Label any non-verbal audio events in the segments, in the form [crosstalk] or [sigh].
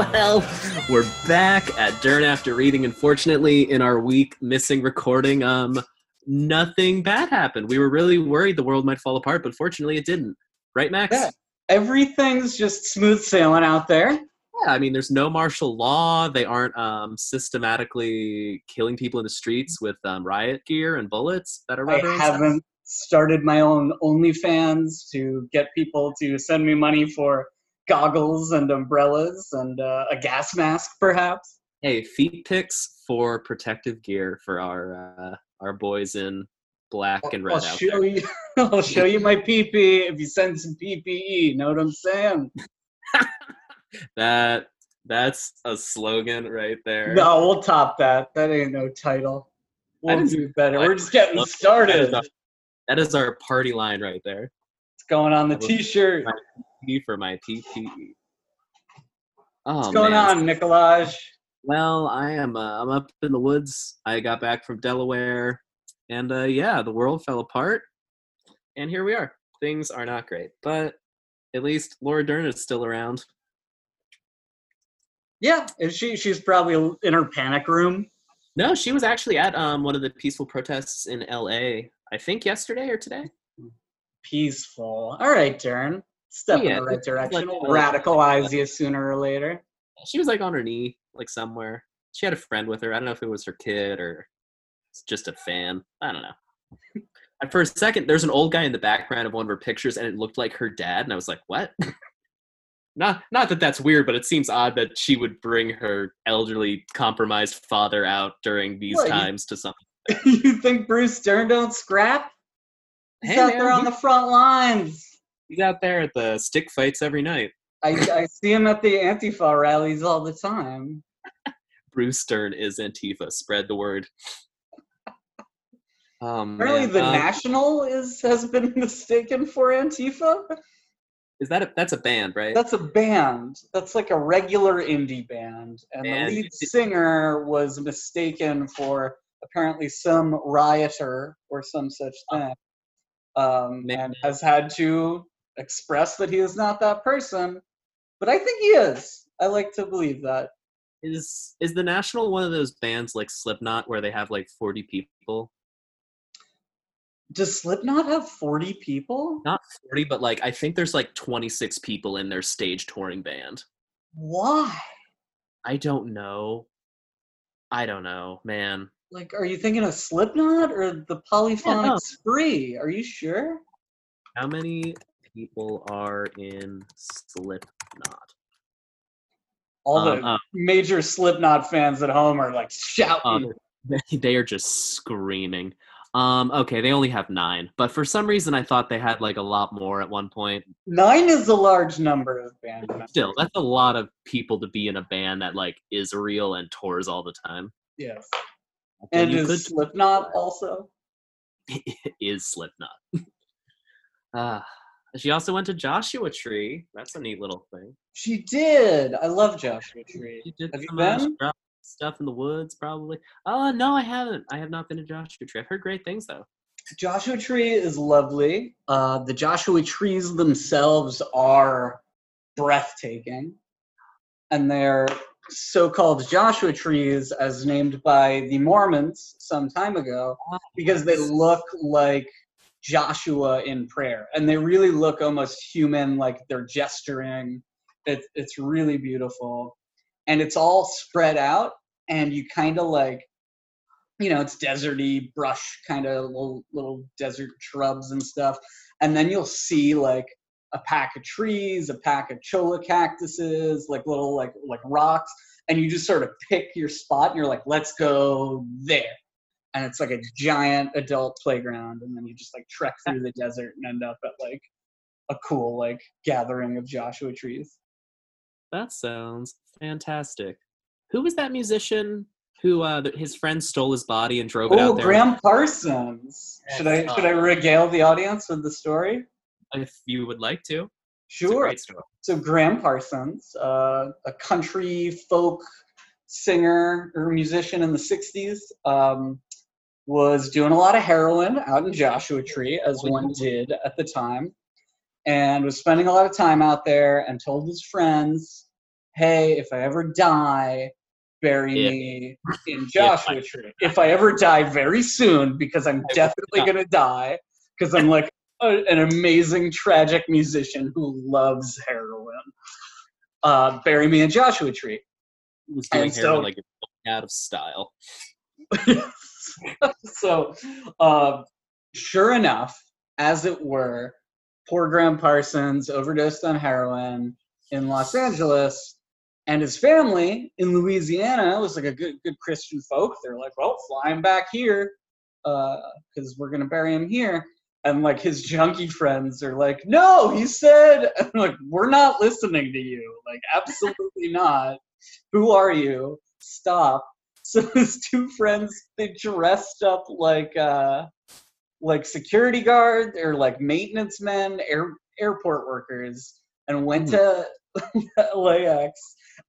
Well, we're back at Dern after reading. Unfortunately, in our week missing recording, um, nothing bad happened. We were really worried the world might fall apart, but fortunately, it didn't. Right, Max? Yeah. Everything's just smooth sailing out there. Yeah, I mean, there's no martial law. They aren't um, systematically killing people in the streets with um, riot gear and bullets that are I rubber stuff. haven't started my own OnlyFans to get people to send me money for goggles and umbrellas and uh, a gas mask, perhaps. Hey, feet picks for protective gear for our uh, our boys in black and red I'll show there. you. [laughs] I'll show you my PP if you send some PPE. Know what I'm saying? [laughs] That that's a slogan right there. No, we'll top that. That ain't no title. We'll do better. We're just getting started. That is, that is our party line right there. It's going on the t-shirt. For my PPE. Oh, What's going man. on, Nicolaj? Well, I am. Uh, I'm up in the woods. I got back from Delaware, and uh, yeah, the world fell apart, and here we are. Things are not great, but at least Laura Dern is still around. Yeah, and she she's probably in her panic room. No, she was actually at um, one of the peaceful protests in L.A. I think yesterday or today. Peaceful. All right, Darren. Step Yeah, in the right it's like direction. radicalize you sooner or later. She was like on her knee, like somewhere. She had a friend with her. I don't know if it was her kid or just a fan. I don't know. And for a second, there's an old guy in the background of one of her pictures, and it looked like her dad, and I was like, "What?" [laughs] not, not that that's weird, but it seems odd that she would bring her elderly, compromised father out during these What, you- times to something. [laughs] you think Bruce Dern don't scrap? He's Hey, out man, there on he- the front lines. He's out there at the stick fights every night. I, I see him at the Antifa rallies all the time. [laughs] Bruce Dern is Antifa. Spread the word. Um, [laughs] Apparently, the um, National is has been [laughs] mistaken for Antifa. is that a, that's a band, right? That's a band. That's like a regular indie band, and And the lead singer was mistaken for apparently some rioter or some such thing, um, and has had to express that he is not that person. But I think he is. I like to believe that. Is is the National one of those bands like Slipknot where they have like forty people? Does Slipknot have forty people? Not forty, but like I think there's like twenty six people in their stage touring band. Why? I don't know. I don't know, man. Like, are you thinking of Slipknot or the Polyphonic no. Spree? Are you sure? How many people are in Slipknot? All Um, the uh, major Slipknot fans at home are like shouting. Um, [laughs] they are just screaming. Um, okay, they only have nine, but for some reason I thought they had like a lot more at one point. Nine is a large number of band members. Still, that's a lot of people to be in a band that like is real and tours all the time. Yes. Okay, And is could Slipknot also? [laughs] is Slipknot. [laughs] Ah, she also went to Joshua Tree. That's a neat little thing. She did. I love Joshua Tree. She did Have you been? stuff in the woods, probably. Oh no, I haven't. I have not been to Joshua Tree. I've heard great things though. Joshua Tree is lovely. Uh, the Joshua trees themselves are breathtaking. And they're so called Joshua trees, as named by the Mormons some time ago, because they look like Joshua in prayer. And they really look almost human, like they're gesturing. It's, it's really beautiful. And it's all spread out, and you kind of like you know, it's deserty brush, kind of little little desert shrubs and stuff. And then you'll see like a pack of trees, a pack of cholla cactuses, like little like like rocks, and you just sort of pick your spot and you're like, let's go there. And it's like a giant adult playground, and then you just like trek through the desert and end up at like a cool like gathering of Joshua trees. That sounds fantastic. Who was that musician who uh, his friend stole his body and drove it Oh, out there? Gram Parsons. Should I Yes, should I uh, regale the audience with the story? If you would like to. Sure. So Gram Parsons, uh, a country folk singer or musician in the '60s, um, was doing a lot of heroin out in Joshua Tree, as one did at the time, and was spending a lot of time out there. And told his friends, hey, if I ever die, bury Yeah. me in Joshua Tree. If I ever die very soon, because I'm definitely gonna die, because I'm like a, an amazing tragic musician who loves heroin. Uh, bury me in Joshua Tree. was doing And heroin so- like out of style. [laughs] [laughs] so, uh, sure enough, as it were, poor Gram Parsons overdosed on heroin in Los Angeles, and his family in Louisiana was like a good, good Christian folk. They're like, "Well, fly him back here, because we're gonna bury him here." And like his junkie friends are like, "No, he said," [laughs] like, "We're not listening to you. Like, absolutely not. Who are you? Stop." [laughs] So his two friends they dressed up like uh like security guard or like maintenance men, air, airport workers, and went to [laughs] LAX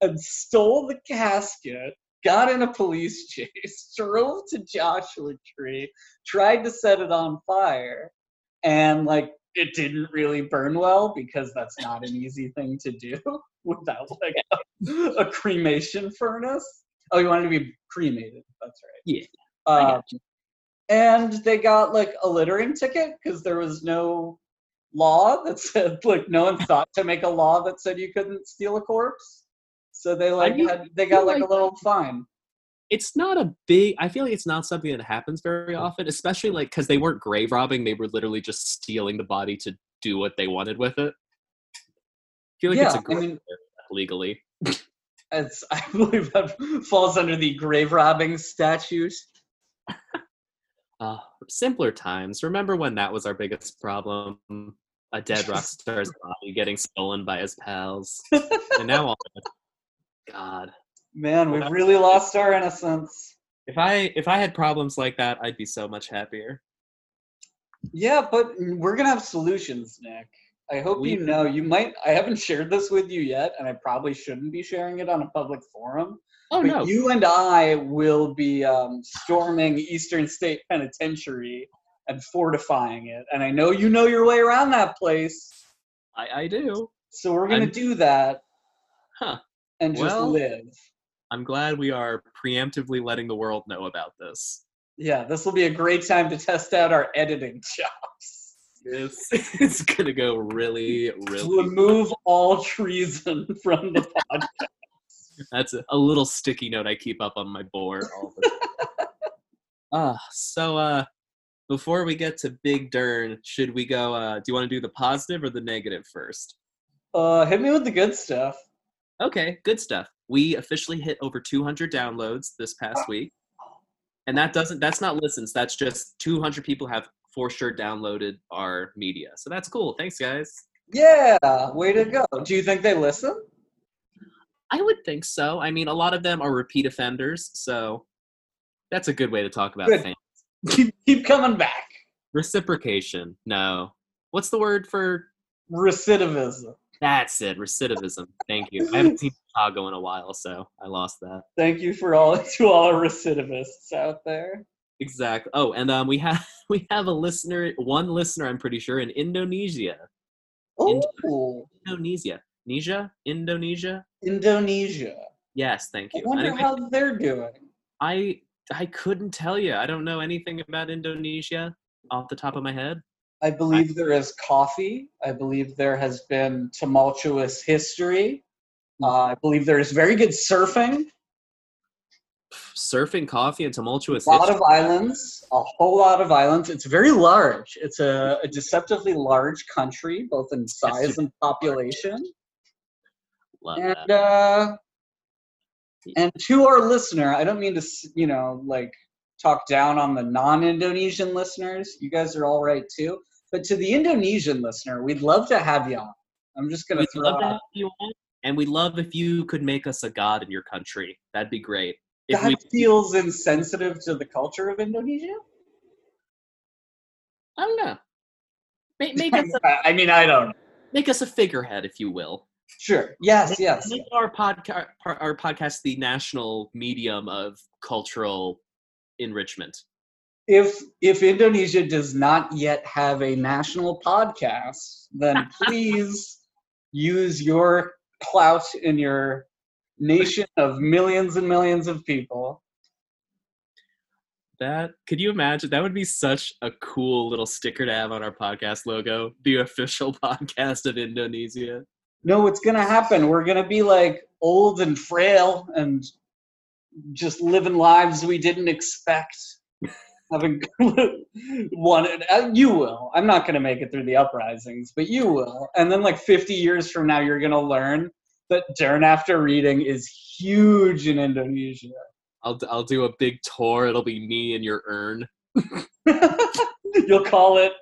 and stole the casket, got in a police [laughs] chase, drove to Joshua Tree, tried to set it on fire, and like it didn't really burn well because that's not an easy thing to do without like a, a cremation furnace. Oh, you wanted to be cremated. That's right. Yeah, I Um, and they got like a littering ticket because there was no law that said like no one thought to make a law that said you couldn't steal a corpse. So they like mean, had, they got like, like- a little fine. it's not a big i feel like it's not something that happens very often especially like because they weren't grave robbing they were literally just stealing the body to do what they wanted with it i feel like it's Yeah, a I grave mean- [laughs] legally It's [laughs] I believe that falls under the grave robbing statute. [laughs] uh, simpler times. Remember when that was our biggest problem? A dead rock [laughs] star's body getting stolen by his pals. And now all god. Man, we've really lost our innocence. if i if i had problems like that i'd be so much happier. Yeah, but we're gonna have solutions, Nick. I hope We- you know. You might. I haven't shared this with you yet, and I probably shouldn't be sharing it on a public forum. oh but no you and I will be um, storming Eastern State Penitentiary and fortifying it. And I know you know your way around that place, I, I do so we're gonna I'm- do that huh and just Well- live. i'm glad we are preemptively letting the world know about this Yeah, this will be a great time to test out our editing [laughs] chops. It's, [laughs] it's gonna go really, really. Remove all treason from the podcast. [laughs] That's a, a little sticky note I keep up on my board all the time. [laughs] Ah, so uh, before we get to Big Dern, should we go? Uh, do you want to do the positive or the negative first? Uh, hit me with the good stuff. Okay, good stuff. We officially hit over 200 downloads this past week, and that doesn't. That's not listens. That's just 200 people have for sure downloaded our media. So that's cool. Thanks, guys. Yeah, way to go. Do you think they listen? I would think so. I mean, a lot of them are repeat offenders, so that's a good way to talk about Good. fans. Keep, keep coming back. Reciprocation. No. What's the word for Recidivism. that's it? Recidivism. Thank you. I haven't seen Chicago in a while, so I lost that. Thank you for all [laughs] to all our recidivists out there. Exactly. Oh, and um, we have [laughs] we have a listener, one listener, I'm pretty sure, in Indonesia. Oh, Indonesia. Indonesia? Indonesia? Indonesia. Yes, thank I you. wonder Anyway, how they're doing. I I couldn't tell you. I don't know anything about Indonesia off the top of my head. I believe there is coffee. I believe there has been tumultuous history. Uh, I believe there is very good surfing. Surfing, coffee, and tumultuous. A lot of islands, a whole lot of islands. It's very large. It's a, a deceptively large country, both in size and population. Love And that. uh, and to our listener, I don't mean to, you know, like talk down on the non-Indonesian listeners. You guys are all right too. But to the Indonesian listener, we'd love to have you on. I'm just gonna We'd throw love to have you on, and we'd love if you could make us a god in your country. That'd be great. That we, feels insensitive to the culture of Indonesia. I don't know. Make, [laughs] make us a, I mean, I don't know. make us a figurehead, if you will. Sure. Yes. Yes. Make our podcast our podcast the national medium of cultural enrichment. If if Indonesia does not yet have a national podcast, then [laughs] please use your clout in your nation of millions and millions of people. That could you imagine? That would be such a cool little sticker to have on our podcast logo. The official [laughs] podcast of Indonesia. No, what's gonna happen? We're gonna be like old and frail and just living lives we didn't expect. [laughs] Having [laughs] wanted, uh, you will. I'm not gonna make it through the uprisings, but you will. And then, like 50 years from now, you're gonna learn that Dern after reading is huge in Indonesia. I'll I'll do a big tour. It'll be me and your urn. [laughs] You'll call it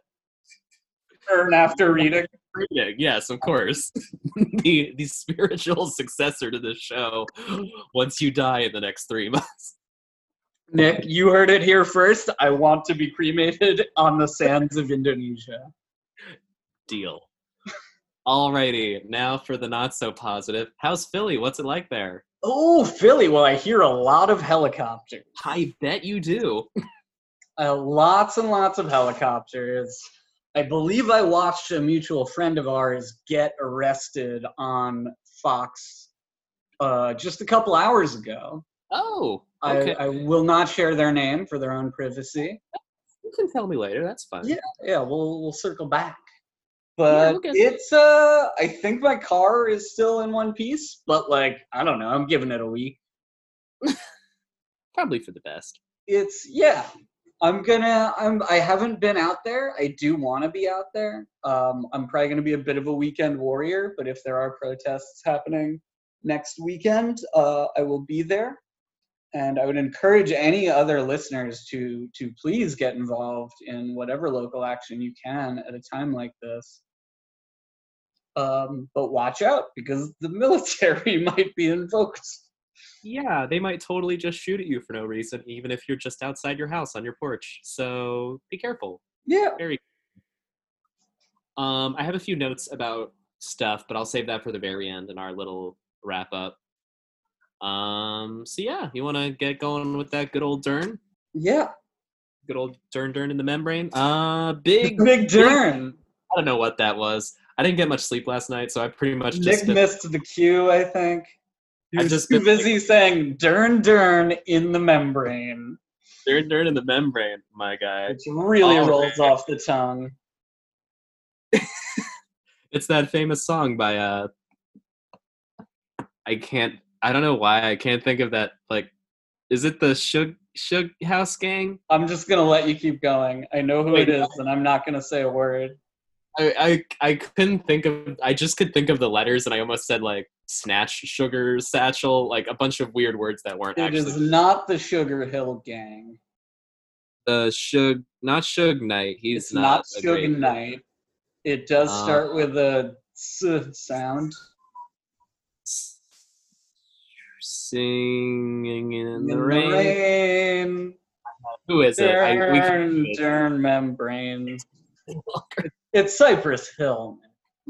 Earn After Reading. Reading, yes, of course. [laughs] the the spiritual successor to this show. Once you die in the next three months. Nick, you heard it here first. I want to be cremated on the sands of Indonesia. Deal. Alrighty, now for the not so positive. How's Philly? What's it like there? Oh, Philly. Well, I hear a lot of helicopters. I bet you do. Uh, lots and lots of helicopters. I believe I watched a mutual friend of ours get arrested on Fox uh, just a couple hours ago. Oh, okay. I, I will not share their name for their own privacy. you can tell me later. That's fine. Yeah, yeah, we'll we'll circle back. Yeah, But we'll it's uh I think my car is still in one piece, but like I don't know, I'm giving it a week. [laughs] Probably for the best. It's yeah. I'm gonna I'm I haven't been out there. I do wanna be out there. Um I'm probably gonna be a bit of a weekend warrior, but if there are protests happening next weekend, uh I will be there. And I would encourage any other listeners to to please get involved in whatever local action you can at a time like this. Um, but watch out because the [laughs] military might be invoked. Yeah, they might totally just shoot at you for no reason, even if you're just outside your house on your porch. So be careful. Yeah. Very. Um, I have a few notes about stuff, but I'll save that for the very end in our little wrap up. Um, so yeah, you want to get going with that good old Dern, Yeah. good old Dern Dern in the membrane. Uh, big. [laughs] Big Dern. I don't know what that was. I didn't get much sleep last night, so I pretty much Nick just been- missed the cue, I think. He was just too been- busy saying Dern Dern in the membrane, Dern Dern in the membrane, my guy. It really All rolls right. off the tongue. [laughs] It's that famous song by uh I can't I don't know why I can't think of that like is it the Shug Shug House Gang? I'm just gonna let you keep going. I know who Wait, it is, and I'm not gonna say a word. I, I I couldn't think of I just could think of the letters and I almost said like snatch sugar satchel like a bunch of weird words that weren't It actually is not the Sugar Hill Gang. the Shug not Suge Knight he's It's not a Suge great- Knight. It does Uh, start with a s sound. singing in In the the rain. rain. Who is it? I, we can Dern, do Dern membrane. this. It's Cypress Hill.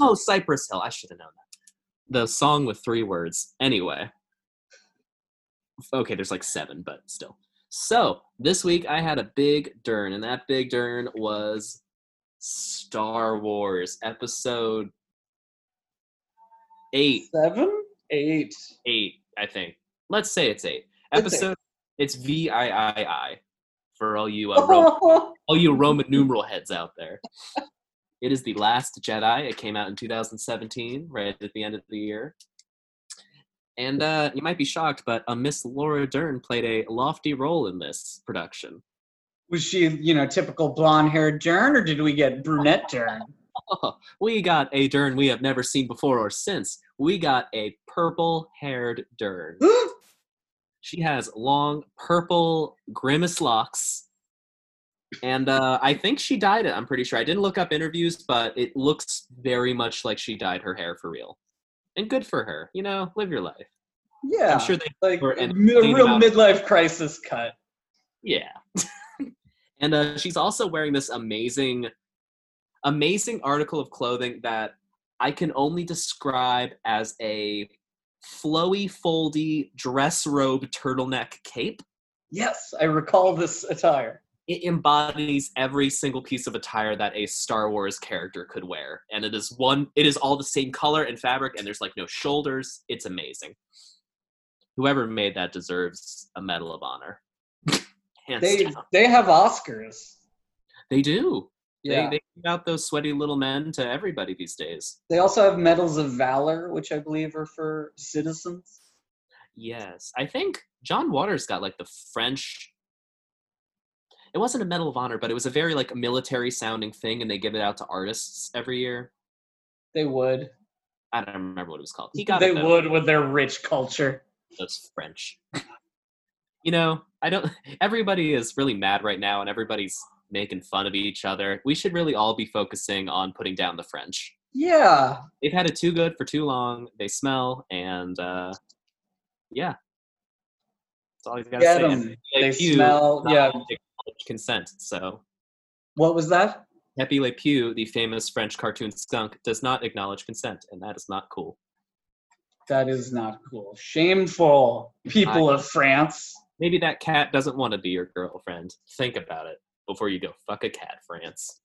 Oh, Cypress Hill. I should have known that. The song with three words. Anyway. Okay, there's like seven, but still. So, this week I had a big dern, and that big dern was Star Wars Episode 8. Seven? Eight. 8, I think. Let's say it's 8. It's eight. Episode, it's V I I I for all you, uh, [laughs] Ro- all you Roman numeral heads out there. It is The Last Jedi. It came out in 2017, right at the end of the year. And uh, you might be shocked, but uh, Miss Laura Dern played a lofty role in this production. Was she, you know, typical blonde haired Dern, or did we get brunette Dern? [laughs] we got a Dern we have never seen before or since. We got a purple haired Dern. [gasps] She has long purple grimace locks. And uh, I think she dyed it. I'm pretty sure. I didn't look up interviews, but it looks very much like she dyed her hair for real. And good for her. You know, live your life. yeah. I'm sure they. like a, an mi- a insane real midlife crisis cut. Yeah. [laughs] and uh, she's also wearing this amazing, amazing article of clothing that I can only describe as a flowy, foldy dress robe turtleneck cape. Yes, I recall this attire. It embodies every single piece of attire that a Star Wars character could wear. And it is one it is all the same color and fabric and there's like no shoulders. It's amazing. whoever made that deserves a Medal of Honor. [laughs] They down. they have Oscars. They do. Yeah. They, they give out those sweaty little men to everybody these days. They also have medals of valor, which I believe are for citizens. Yes. I think John Waters got like the French. It wasn't a Medal of Honor, but it was a very like military sounding thing, and they give it out to artists every year. They would. I don't remember what it was called. He got They would with their rich culture. Those French. [laughs] you know, I don't. [laughs] Everybody is really mad right now, and everybody's making fun of each other. We should really all be focusing on putting down the French. Yeah. They've had it too good for too long. They smell, and uh, yeah, that's all he's got to say. And They smell. Yeah. Consent. So What was that? Pepe Le Pew, the famous French cartoon skunk, does not acknowledge consent, and that is not cool. That is not cool. Shameful, people of France. Maybe that cat doesn't want to be your girlfriend. Think about it before you go fuck a cat, France.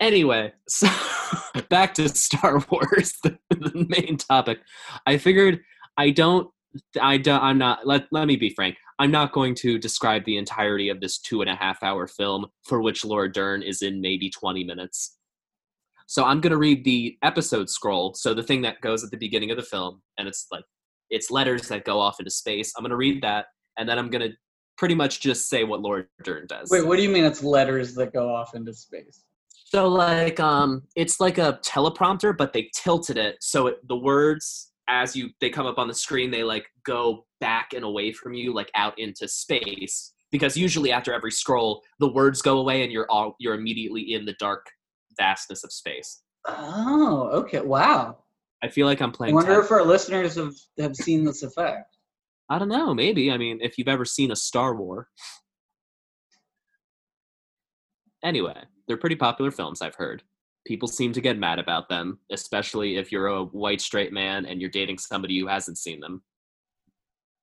anyway, so [laughs] back to Star Wars, [laughs] the, the main topic. I figured I don't, I don't, I'm not. Let let me be frank. I'm not going to describe the entirety of this two and a half hour film, for which Laura Dern is in maybe 20 minutes. So I'm going to read the episode scroll. So the thing that goes at the beginning of the film, and it's like it's letters that go off into space. I'm going to read that, and then I'm going to pretty much just say what Laura Dern does. Wait, what do you mean it's letters that go off into space? So like um it's like a teleprompter but they tilted it so it, the words as you they come up on the screen they like go back and away from you like out into space because usually after every scroll the words go away and you're all you're immediately in the dark vastness of space. Oh, okay. Wow. I feel like I'm playing I wonder tag- if our listeners have, have seen this effect. I don't know, maybe. I mean, if you've ever seen a Star War. Anyway, they're pretty popular films, I've heard. People seem to get mad about them, especially if you're a white straight man and you're dating somebody who hasn't seen them.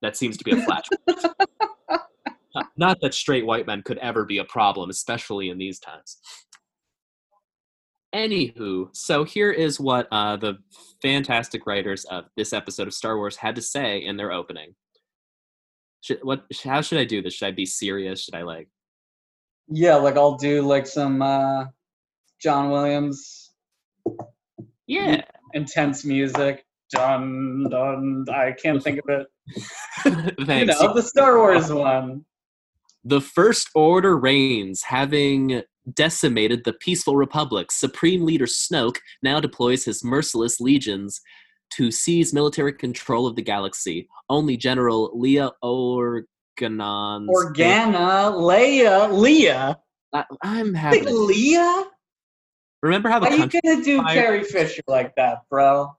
That seems to be a flash. [laughs] Not that straight white men could ever be a problem, especially in these times. Anywho, so here is what uh, the fantastic writers of this episode of Star Wars had to say in their opening. Should, what? How should I do this? Should I be serious? Should I like? Yeah, like I'll do like some uh, John Williams Yeah. intense music. Dun dun. I can't think of it. [laughs] You know, the Star Wars one. The First Order reigns, having decimated the peaceful Republic. Supreme Leader Snoke now deploys his merciless legions to seize military control of the galaxy. Only General Leia Organon's Organa, Leia, Leia. I, I'm Like having. a- Leah? Remember how the How you gonna do Fire- Carrie Fisher like that, bro?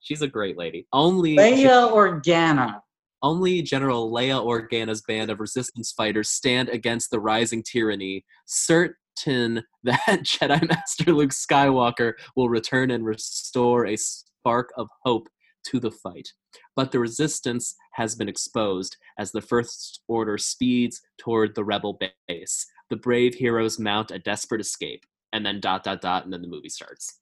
She's a great lady. Only Leia Organa. Only General Leia Organa's band of resistance fighters stand against the rising tyranny, certain [laughs] that Jedi Master Luke Skywalker will return and restore a spark of hope to the fight. But the resistance has been exposed as the First Order speeds toward the rebel base. The brave heroes mount a desperate escape, and then dot dot dot, and then the movie starts.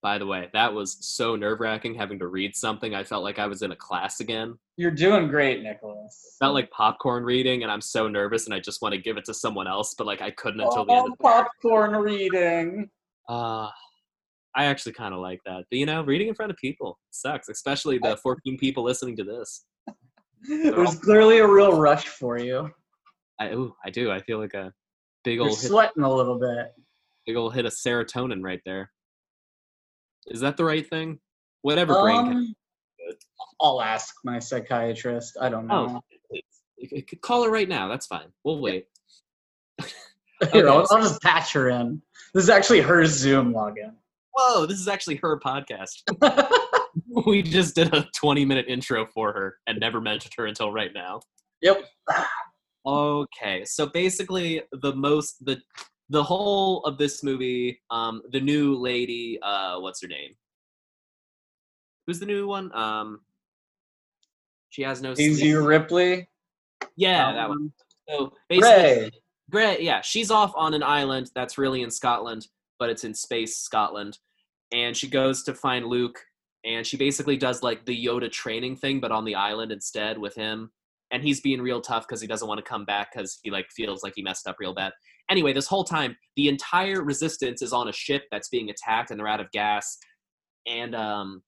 By the way, that was so nerve wracking having to read something. I felt like I was in a class again. You're doing great, Nicholas. Felt like popcorn reading, and I'm so nervous, and I just want to give it to someone else, but like I couldn't until the oh, end. Of popcorn reading. uh, I actually kind of like that. But you know, reading in front of people sucks, especially the 14 people listening to this. [laughs] There's clearly a real rush for you. I ooh, I do. I feel like a big You're old hit, sweating a little bit. big old hit of serotonin right there. Is that the right thing? Whatever brain. can- Um, I'll ask my psychiatrist. I don't know. Oh, could- you call her right now. That's fine. We'll wait. [laughs] Here, I'll. I'll just patch her in. This is actually her Zoom login. Whoa, this is actually her podcast. [laughs] we just did a 20 minute intro for her and never mentioned her until right now. Yep. Okay, so basically the most the the whole of this movie, um, the new lady, uh, what's her name? Who's the new one? Um, she has no. Daisy. Ridley. Yeah, that one. Um, So basically, Rey. Great, yeah. She's off on an island that's really in Scotland, but it's in space Scotland. And she goes to find Luke and she basically does like the Yoda training thing, but on the island instead with him. And he's being real tough because he doesn't want to come back because he like feels like he messed up real bad. Anyway, this whole time, the entire resistance is on a ship that's being attacked and they're out of gas. And um,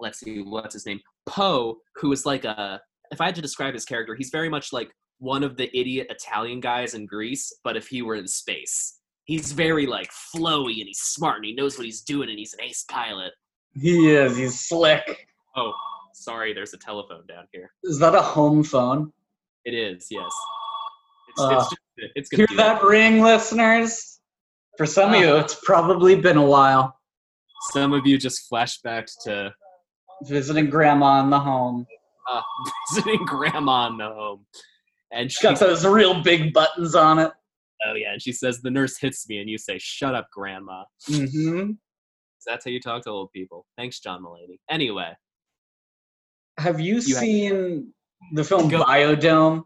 let's see, what's his name? Poe, who is like a if I had to describe his character, he's very much like one of the idiot Italian guys in Grease, but if he were in space. He's very like flowy and he's smart and he knows what he's doing and he's an ace pilot. He is. He's slick. Oh, sorry, there's a telephone down here. Is that a home phone? It is, yes. It's, Uh, it's, just, it's Hear that ring, listeners? For some of you, it's probably been a while. Some of you just flashbacked to Visiting grandma in the home. uh, [laughs] visiting grandma in the home. And she, got those real big buttons on it. oh yeah, and she says the nurse hits me, and you say, "Shut up, grandma." Mm-hmm. That's how you talk to old people. Thanks, John Mulaney. Anyway, Have you, You have- seen the film Go- Biodome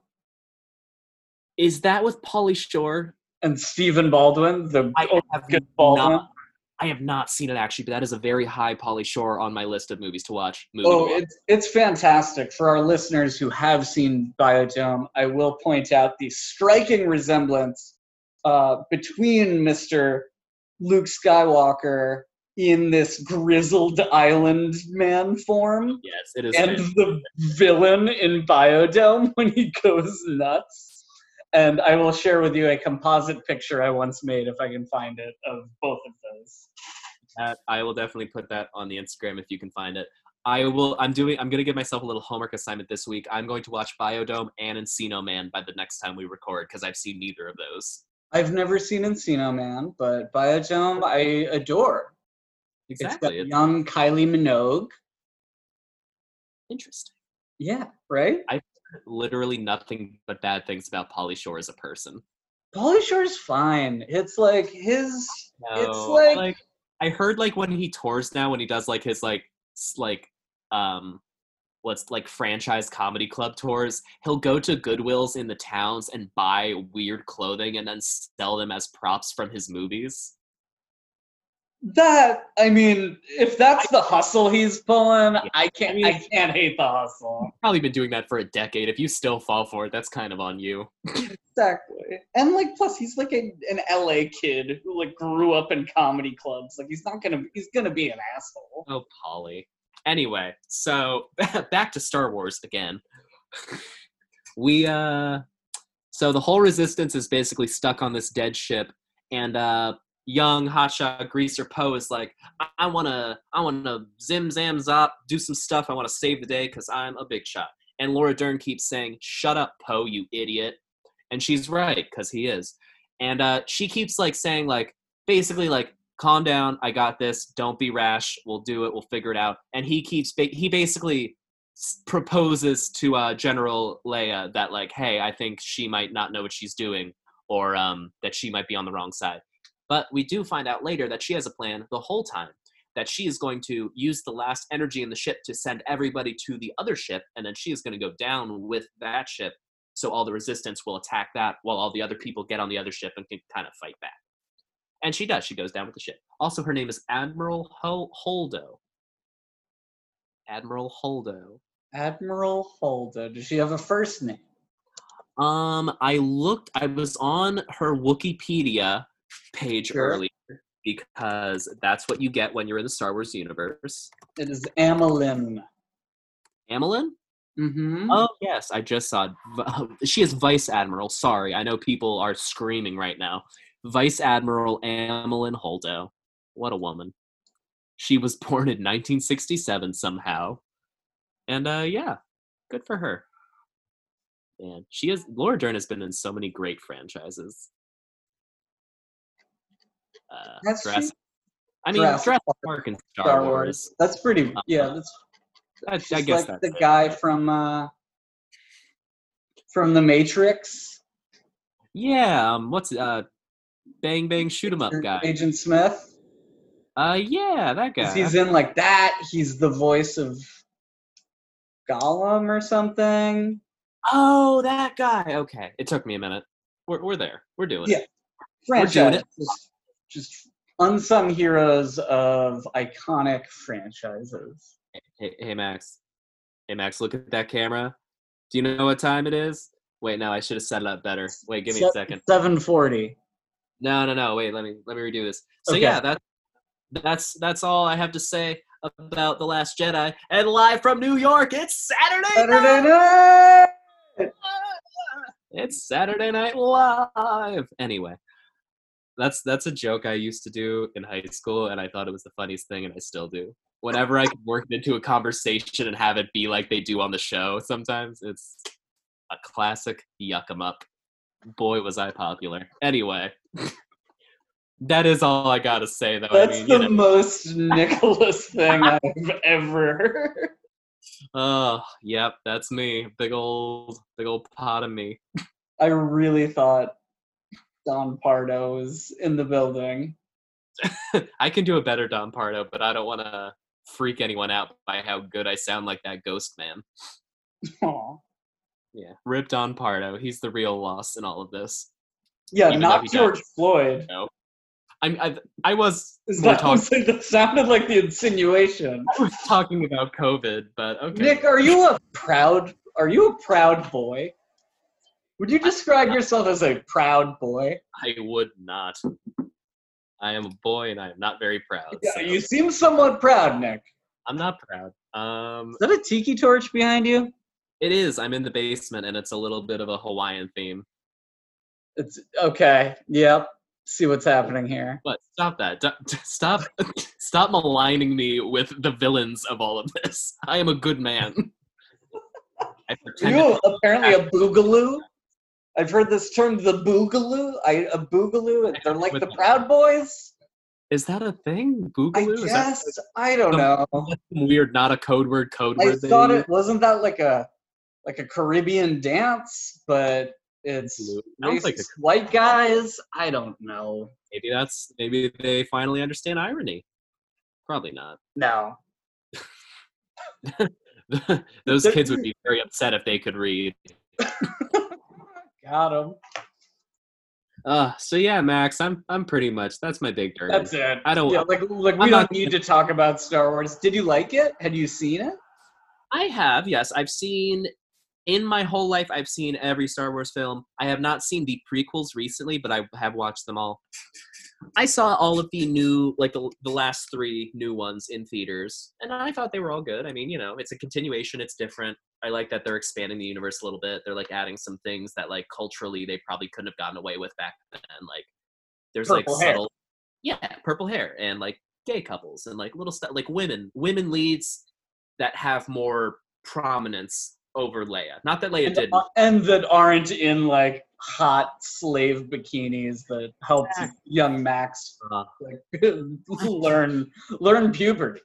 is that with Pauly Shore? and Stephen Baldwin? The I have good Baldwin. not. I have not seen it actually, but that is a very high Pauly Shore on my list of movies to watch. Movie Oh, to watch. it's it's fantastic. For our listeners who have seen Biodome, I will point out the striking resemblance uh, between Mr. Luke Skywalker in this grizzled island man form yes, it is. and the villain in Biodome [laughs] when he goes nuts. And I will share with you a composite picture I once made, if I can find it, of both of those. that I will definitely put that on the Instagram if you can find it. I will. I'm doing. I'm gonna give myself a little homework assignment this week. I'm going to watch Biodome and Encino Man by the next time we record because I've seen neither of those. I've never seen Encino Man, but Biodome I adore. Exactly. It's young Kylie Minogue. interesting. Yeah, right? I've literally nothing but bad things about Pauly Shore as a person. Pauly Shore's fine. It's like his It's No, like- I heard like when he tours now, when he does like his like like um what's like franchise comedy club tours, he'll go to Goodwills in the towns and buy weird clothing and then sell them as props from his movies. That I mean, if that's the hustle he's pulling, I can't I mean- I can't hate the hustle. Probably been doing that for a decade. If you still fall for it, that's kind of on you. [laughs] Exactly. And like plus he's like a, an LA kid who like grew up in comedy clubs. Like he's not gonna he's gonna be an asshole. Oh, Pauly. Anyway, so [laughs] back to Star Wars again. [laughs] we uh so the whole resistance is basically stuck on this dead ship and uh young hotshot greaser Poe is like, I, I wanna I wanna zim zam zop, do some stuff, I wanna save the day because I'm a big shot. And Laura Dern keeps saying, Shut up, Poe, you idiot. And she's right, because he is. And uh she keeps like saying like basically like calm down i got this don't be rash we'll do it we'll figure it out and he keeps ba- he basically proposes to uh general leia that like hey i think she might not know what she's doing or um that she might be on the wrong side but we do find out later that she has a plan the whole time that she is going to use the last energy in the ship to send everybody to the other ship and then she is going to go down with that ship so all the resistance will attack that while all the other people get on the other ship and can kind of fight back and she does. She goes down with the ship. Also, her name is Admiral Ho- Holdo. Admiral Holdo. Admiral Holdo. Does she have a first name? Um, I looked. I was on her Wikipedia page Sure. earlier because that's what you get when you're in the Star Wars universe. It is Amilyn. Amilyn? Mm-hmm. Oh yes, I just saw. [laughs] She is Vice Admiral. Sorry, I know people are screaming right now. Vice Admiral Amilyn Holdo. What a woman. She was born in 1967 somehow, and uh, yeah, good for her. Man, she is. Laura Dern has been in so many great franchises. Uh, she? Jurassic. I mean, Jurassic Jurassic Park, and Star, Star Wars. Wars. That's pretty. Yeah, that's I, I guess like that's the it. guy from uh from the Matrix. Yeah, um, what's uh, Bang Bang Shoot 'em Up guy. Agent Smith. Uh, yeah, that guy. He's in like that. He's the voice of Gollum or something. Oh, that guy. Okay, it took me a minute. We're we're there. We're doing Yeah. it. We're doing it. Just, unsung heroes of iconic franchises. Hey, hey, Max. Hey, Max, look at that camera. Do you know what time it is? Wait, no, I should have set it up better. Wait, give me a second. Seven forty. No, no, no. Wait, let me let me redo this. So Okay. yeah, that's that's that's all I have to say about the Last Jedi. And live from New York, it's Saturday. Saturday night! night. It's Saturday Night Live. Anyway, that's that's a joke I used to do in high school, and I thought it was the funniest thing, and I still do. Whenever I can work it into a conversation and have it be like they do on the show, sometimes it's a classic yuck 'em up. Boy, was I popular. Anyway, that is all I gotta say, though. That's I mean, the know, most Nicholas [laughs] thing I've ever [laughs] heard. oh, yep, that's me. Big old, big old pot of me. I really thought Don Pardo was in the building. [laughs] I can do a better Don Pardo, but I don't want to freak anyone out by how good I sound like that ghost man. [laughs] Aw. Yeah, Rip Don Pardo. He's the real loss in all of this. Yeah, Even not George Floyd. I'm, I, I was, Is that, talking, [laughs] that sounded like the insinuation. I was talking about COVID, but okay. Nick, are you a proud? Are you a proud boy? Would you describe yourself as a proud boy? I would not. I am a boy and I am not very proud. Yeah, so you seem somewhat proud, Nick. I'm not proud. Um, Is that a tiki torch behind you? it is. I'm in the basement and it's a little bit of a Hawaiian theme. It's okay. Yep. See what's happening here. But stop that. D- Stop [laughs] stop maligning me with the villains of all of this. I am a good man. [laughs] I pretend you apparently a boogaloo? I've heard this term, the boogaloo. I a boogaloo. They're like the Proud Boys. Is that a thing? I Boogaloo? Is that guess. I don't know. some weird, not a code word, code word thing. I word thought it wasn't that like a like a Caribbean dance, but it's Sounds like a- white guys. I don't know. Maybe that's maybe they finally understand irony. Probably not. [laughs] No. Those [laughs] kids would be very upset if they could read. [laughs] Got him. Uh, so yeah, Max, I'm I'm pretty much that's my big Dern. That's it. I don't. Yeah, like like we I'm don't not- need to talk about Star Wars. Did you like it? Had you seen it? I have, yes. I've seen in my whole life. I've seen every Star Wars film. I have not seen the prequels recently, but I have watched them all. I saw all of the new, like the the last three new ones in theaters, and I thought they were all good. I mean, you know, it's a continuation. It's different. I like that they're expanding the universe a little bit. They're like adding some things that, like, culturally, they probably couldn't have gotten away with back then. Like, there's Purple like hair. subtle, yeah, purple hair, and like gay couples, and like little stuff, like women, women leads that have more prominence over Leia. Not that Leia And, didn't. uh, and that aren't in like hot slave bikinis that helped Exactly. young Max Uh, like [laughs] learn learn puberty.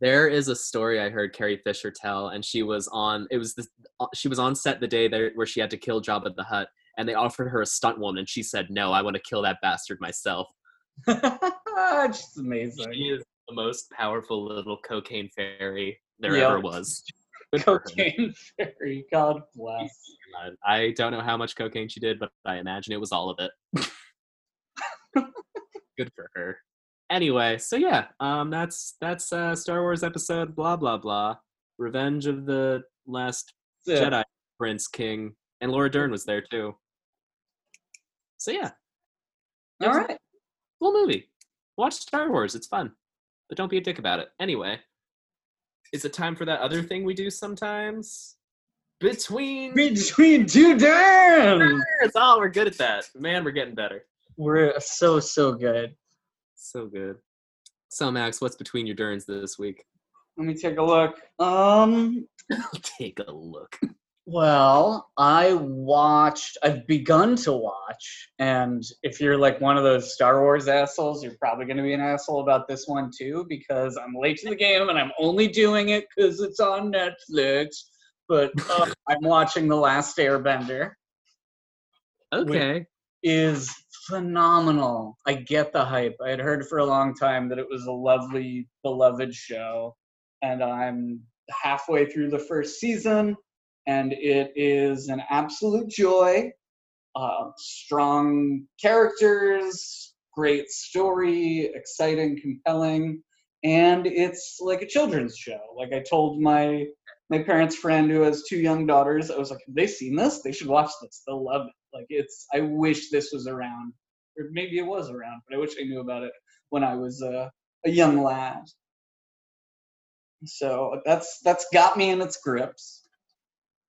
there is a story I heard Carrie Fisher tell, and she was on. It was the, uh, she was on set the day there where she had to kill Jabba the Hutt, and they offered her a stunt woman, and she said, "No, I want to kill that bastard myself." [laughs] Just amazing. She is the most powerful little cocaine fairy there Yep. ever was. Good. Cocaine fairy. God bless. I don't know how much cocaine she did, but I imagine it was all of it. [laughs] Good for her. Anyway, so yeah, um, that's that's uh, Star Wars episode blah blah blah. Revenge of the Last it. Jedi Prince King, and Laura Dern was there too. So yeah, All right. cool movie. Watch Star Wars; it's fun, but don't be a dick about it. Anyway, is it time for that other thing we do sometimes? Between Between two dams. Oh, we're good at that. Man, we're getting better. We're so so good. So good. So Max, what's between your Derns this week? Let me take a look. Um. [laughs] Take a look. Well, I watched. I've begun to watch, and if you're like one of those Star Wars assholes, you're probably going to be an asshole about this one too, because I'm late to the game and I'm only doing it because it's on Netflix. But uh, [laughs] I'm watching The Last Airbender. Okay. Is phenomenal. I get the hype. I had heard for a long time that it was a lovely, beloved show, and I'm halfway through the first season, and it is an absolute joy. Uh, strong characters, great story, exciting, compelling, and it's like a children's show. Like I told my my parents' friend who has two young daughters, I was like, have they seen this? They should watch this. They'll love it. Like it's I wish this was around. Or maybe it was around, but I wish I knew about it when I was a, a young lad. So that's that's got me in its grips.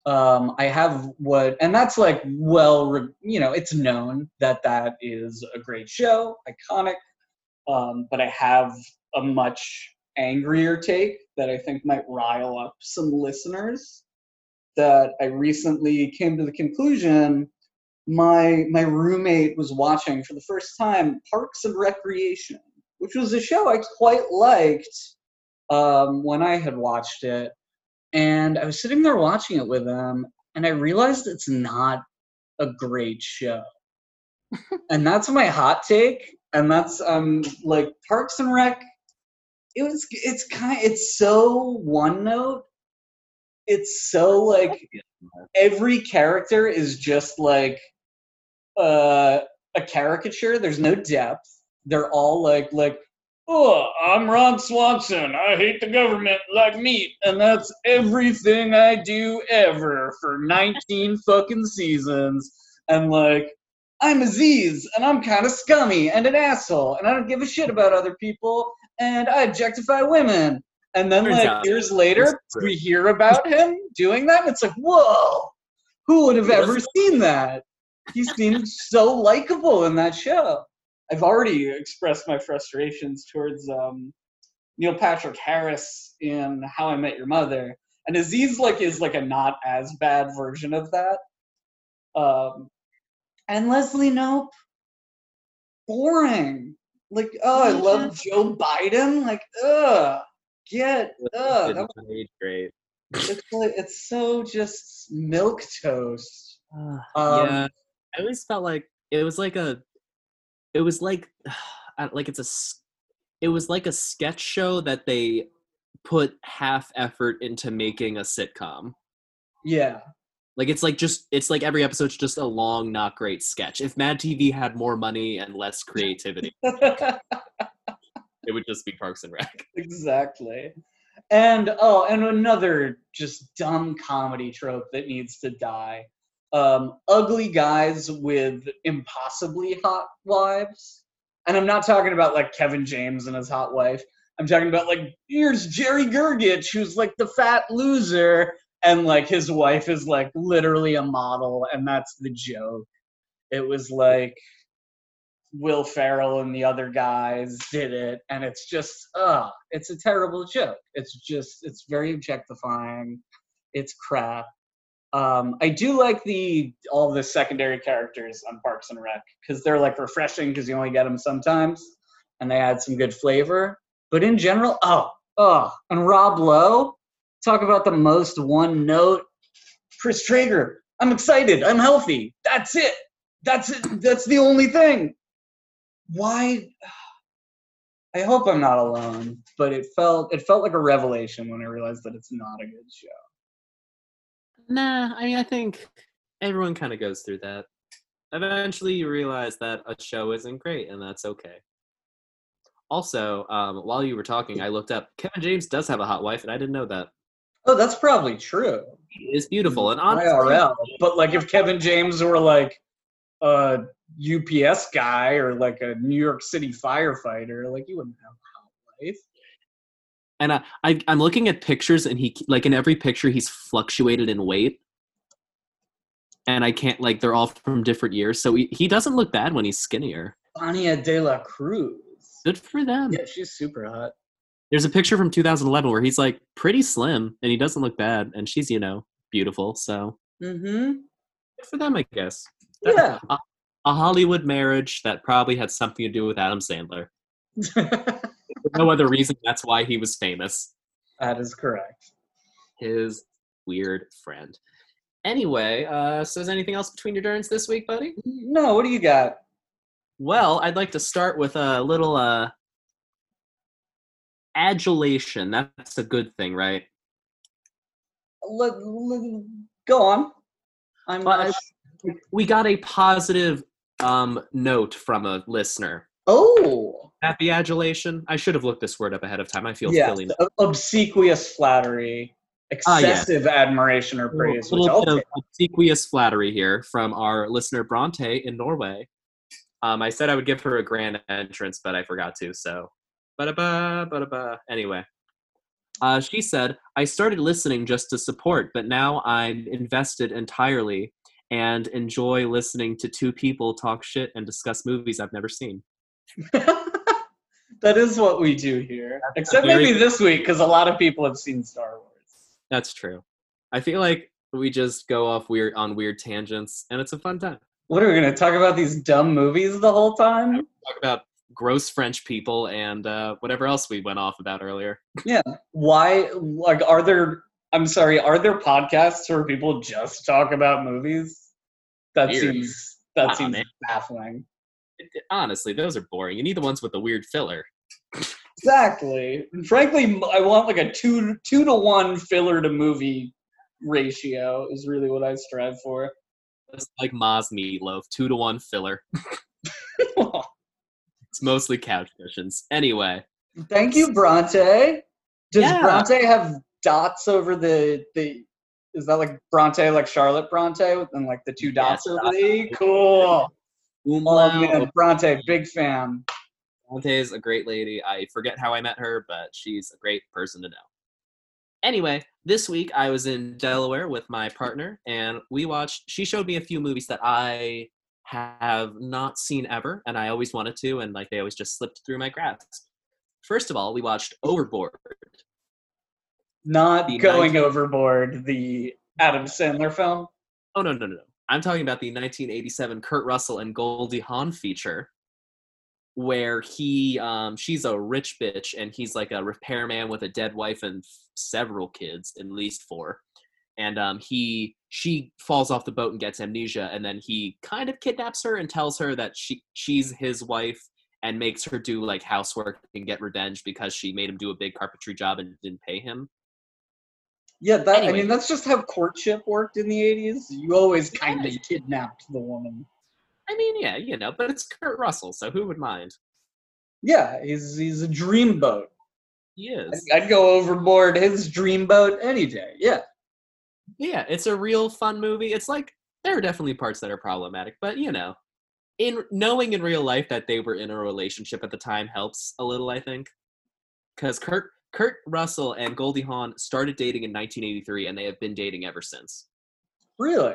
Um, I have what, and that's like well, you know, it's known that that is a great show, iconic. Um, but I have a much angrier take that I think might rile up some listeners. That I recently came to the conclusion my my roommate was watching for the first time Parks and Recreation, which was a show I quite liked um, when I had watched it. And I was sitting there watching it with them, and I realized it's not a great show. [laughs] and that's my hot take. And that's um like Parks and Rec. It was it's kind it's so one note. It's so like every character is just like uh, a caricature. There's no depth. They're all like like oh, I'm Ron Swanson. I hate the government like meat, and that's everything I do ever for 19 fucking seasons. And like, I'm Aziz, and I'm kind of scummy and an asshole, and I don't give a shit about other people, and I objectify women. And then, Turns like, out years later, we hear about him doing that, and it's like, whoa, who would have ever seen that? He seemed so likable in that show. I've already expressed my frustrations towards um, Neil Patrick Harris in How I Met Your Mother, and Aziz like is like a not as bad version of that. Um, and Leslie Knope, boring. Like, oh, I love Joe Biden. Like, ugh, get ugh. That was, great. it's like, it's so just milk toast. Uh, Um, yeah, I always felt like it was like a, it was like, [sighs] like it's a it was like a sketch show that they put half effort into making a sitcom. Yeah. Like it's like just it's like every episode's just a long, not great sketch. If Mad TV had more money and less creativity, [laughs] it would just be Parks and Rec. [laughs] exactly. And oh, and another just dumb comedy trope that needs to die. Um, ugly guys with impossibly hot wives. And I'm not talking about like Kevin James and his hot wife. I'm talking about like here's Jerry Gergich, who's like the fat loser, and like his wife is like literally a model, and that's the joke. It was like Will Ferrell and the other guys did it, and it's just, uh, it's a terrible joke. It's just, it's very objectifying. It's crap. Um, I do like the all the secondary characters on Parks and Rec because they're like refreshing because you only get them sometimes, and they add some good flavor. But in general, oh, oh, and Rob Lowe, talk about the most one note. Chris Traeger, I'm excited. I'm healthy. That's it. That's it. That's the only thing why i hope i'm not alone but it felt it felt like a revelation when i realized that it's not a good show Nah, I mean I think everyone kind of goes through that. Eventually, you realize that a show isn't great, and that's okay. Also, um, while you were talking, I looked up. Kevin James does have a hot wife, and I didn't know that. oh that's probably true She is beautiful, and honestly, irl but like if kevin james were like a ups guy or like a new york city firefighter like you wouldn't have a hot wife and I, I i'm looking at pictures and he like in every picture he's fluctuated in weight. And i can't like they're all from different years. So he, he doesn't look bad when he's skinnier. Anya de la cruz. Good for them. Yeah she's super hot. There's a picture from 2011 where he's like pretty slim and he doesn't look bad. And she's you know beautiful so. Mm-hmm. Good for them i guess. Yeah. a, a hollywood marriage that probably had something to do with adam sandler [laughs] no other reason that's why he was famous that is correct his weird friend. Anyway, uh, so is anything else between your turns this week, buddy? no what do you got Well, I'd like to start with a little uh, adulation. That's a good thing, right? let, let- go on. I'm Well, not I- We got a positive um, note from a listener. Oh, Happy adulation. I should have looked this word up ahead of time. I feel yes, silly. ob- obsequious flattery, Ah, yeah. excessive admiration or praise. A little bit of obsequious flattery here from our listener Bronte in Norway. Um, I said I would give her a grand entrance, but I forgot to. So, ba-da-ba, ba-da-ba. Anyway, uh, she said, "I started listening just to support, but now I'm invested entirely and enjoy listening to two people talk shit and discuss movies I've never seen." [laughs] that is what we do here. Except very- maybe this week, because a lot of people have seen Star Wars. That's true. I feel like we just go off weird on weird tangents, and it's a fun time. What are we going to talk about these dumb movies the whole time? Talk about gross French people and uh, whatever else we went off about earlier. Yeah. Why? Like, are there? I'm sorry. Are there podcasts where people just talk about movies? That Weird. seems that Wow, seems man. baffling. Honestly, those are boring. You need the ones with the weird filler. Exactly. And frankly, I want like a two two to one filler to movie ratio is really what I strive for. It's like Ma's meatloaf, two to one filler. [laughs] It's mostly couch cushions. Anyway, Thank you, Bronte. Does Yeah. Bronte have dots over the the? Is that like Bronte, like Charlotte Bronte, and like the two dots Yes, over the E? Cool. Oh man, Bronte, big fan. Bronte is a great lady. I forget how I met her, but she's a great person to know. Anyway, this week I was in Delaware with my partner, and we watched. She showed me a few movies that I have not seen ever, and I always wanted to, and like they always just slipped through my grasp. First of all, we watched Overboard. Not going 19 overboard. The Adam Sandler film. Oh no, no, no, no! I'm talking about the 1987 Kurt Russell and Goldie Hawn feature, where he, um, she's a rich bitch and he's like a repairman with a dead wife and several kids, at least four, and um, he, she falls off the boat and gets amnesia, and then he kind of kidnaps her and tells her that she, she's his wife and makes her do like housework and get revenge because she made him do a big carpentry job and didn't pay him. Yeah, that I mean that's just how courtship worked in the '80s. You always kind Yeah. of kidnapped the woman. I mean, yeah, you know, but it's Kurt Russell, so who would mind? Yeah, he's he's a dreamboat. He is. I'd, I'd go overboard his dreamboat any day. Yeah. Yeah, it's a real fun movie. It's like there are definitely parts that are problematic, but you know, in knowing in real life that they were in a relationship at the time helps a little, I think. Because Kurt Kurt Russell and Goldie Hawn started dating in 1983, and they have been dating ever since. Really?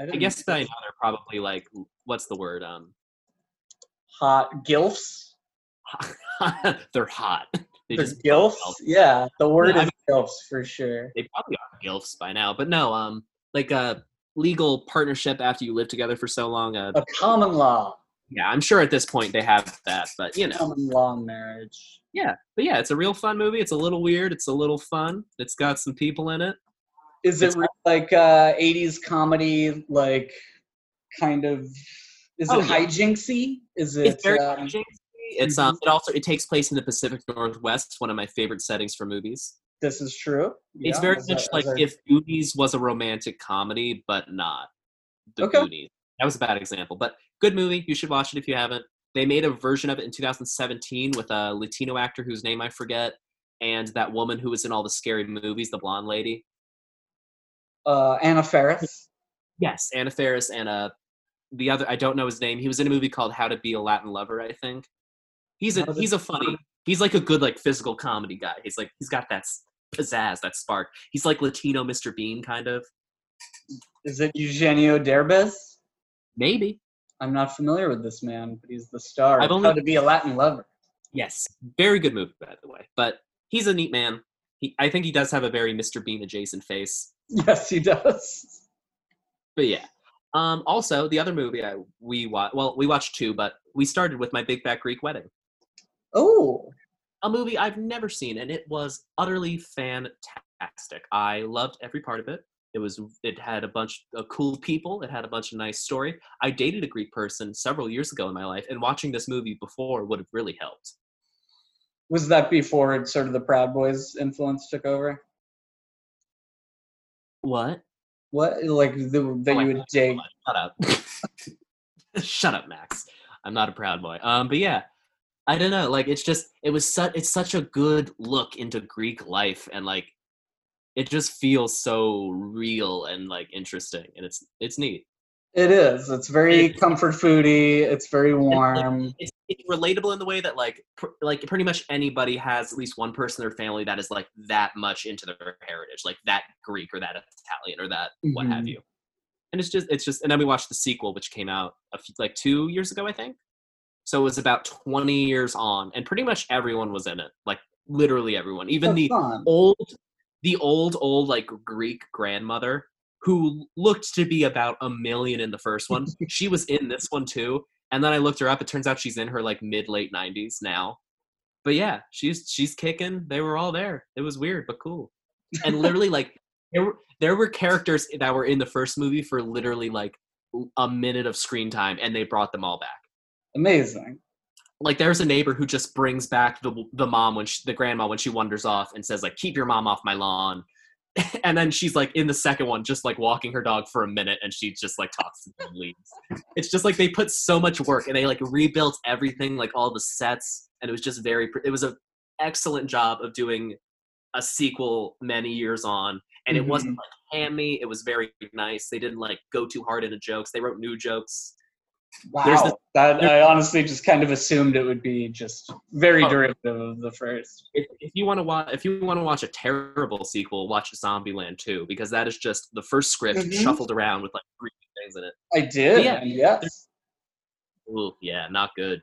I didn't- guess by now they're probably like, what's the word? Um, hot gilfs. [laughs] they're hot. [laughs] They They're just gilfs. Yeah, the word Yeah, I is gilfs for sure. they probably are gilfs by now, but no, um, like a legal partnership after you live together for so long. Uh, A common law, yeah, I'm sure at this point they have that, but you know. common law marriage. Yeah, but yeah, it's a real fun movie. It's a little weird. It's a little fun. It's got some people in it. Is it It's- re- like uh, 80s comedy, like kind of? Is Oh, it yeah. hijinksy? Is it? It's very um, jinxy. It's um. It also it takes place in the Pacific Northwest. One of my favorite settings for movies. this is true. it's very much like if Goonies was a romantic comedy, but not the Okay. Goonies. That was a bad example, but good movie. You should watch it if you haven't. They made a version of it in 2017 with a Latino actor whose name I forget, and that woman who was in all the scary movies, the blonde lady. uh, Anna Faris. Yes, Anna Faris and uh the other I don't know his name. He was in a movie called How to Be a Latin Lover, I think. He's a he's a funny. He's like a good like physical comedy guy. He's like he's got that pizzazz, that spark. He's like Latino Mr. Bean kind of. Is it Eugenio Derbez? Maybe. I'm not familiar with this man, but he's the star. I've only- How to be a Latin lover. Yes. Very good movie by the way. But he's a neat man. He I think he does have a very Mr. Bean adjacent face. Yes, he does. But yeah. Um also the other movie I we watched well, we watched two, but we started with My Big Fat Greek Wedding. Oh, a movie I've never seen, and it was utterly fantastic. I loved every part of it. It was it had a bunch of cool people. It had a bunch of nice story. I dated a Greek person several years ago in my life, and watching this movie before would have really helped. was that before sort of the Proud Boys influence took over? What? What like the, that Oh you would God, dig? Shut up. [laughs] Shut up, Max. I'm not a proud boy. Um, but yeah, I don't know. Like it's just it was such it's such a good look into Greek life and like it just feels so real and like interesting and it's it's neat. It is. It's very comfort foody. It's very warm. It's, it's relatable in the way that like pr- like pretty much anybody has at least one person in their family that is like that much into their heritage, like that Greek or that Italian or that what have Mhm. you. And it's just it's just and then we watched the sequel which came out a few, like 2 years ago I think. So it was about 20 years on and pretty much everyone was in it. Like literally everyone. Even So the fun. old the old old like greek grandmother who looked to be about a million in the first one. [laughs] She was in this one too and then i looked her up it turns out she's in her like mid late 90s now. But yeah she's she's kicking they were all there it was weird but cool. And literally like there were there were characters that were in the first movie for literally like a minute of screen time and they brought them all back. Amazing. Like there's a neighbor who just brings back the the mom when she, the grandma when she wanders off and says like keep your mom off my lawn. [laughs] And then she's like in the second one just like walking her dog for a minute and she just like talks to the leaves. It's just like they put so much work and they like rebuilt everything like all the sets and it was just very it was a excellent job of doing a sequel many years on. And it wasn't mm-hmm. like hammy it was very nice. They didn't like go too hard into jokes. They wrote new jokes Wow. There's that I honestly just kind of assumed it would be just very Oh. derivative of the first. if, if you want to watch if you want to watch a terrible sequel watch zombieland 2 because that is just the first script Mhm. shuffled around with like three things in it I did. Yeah. yes. Ooh, yeah not good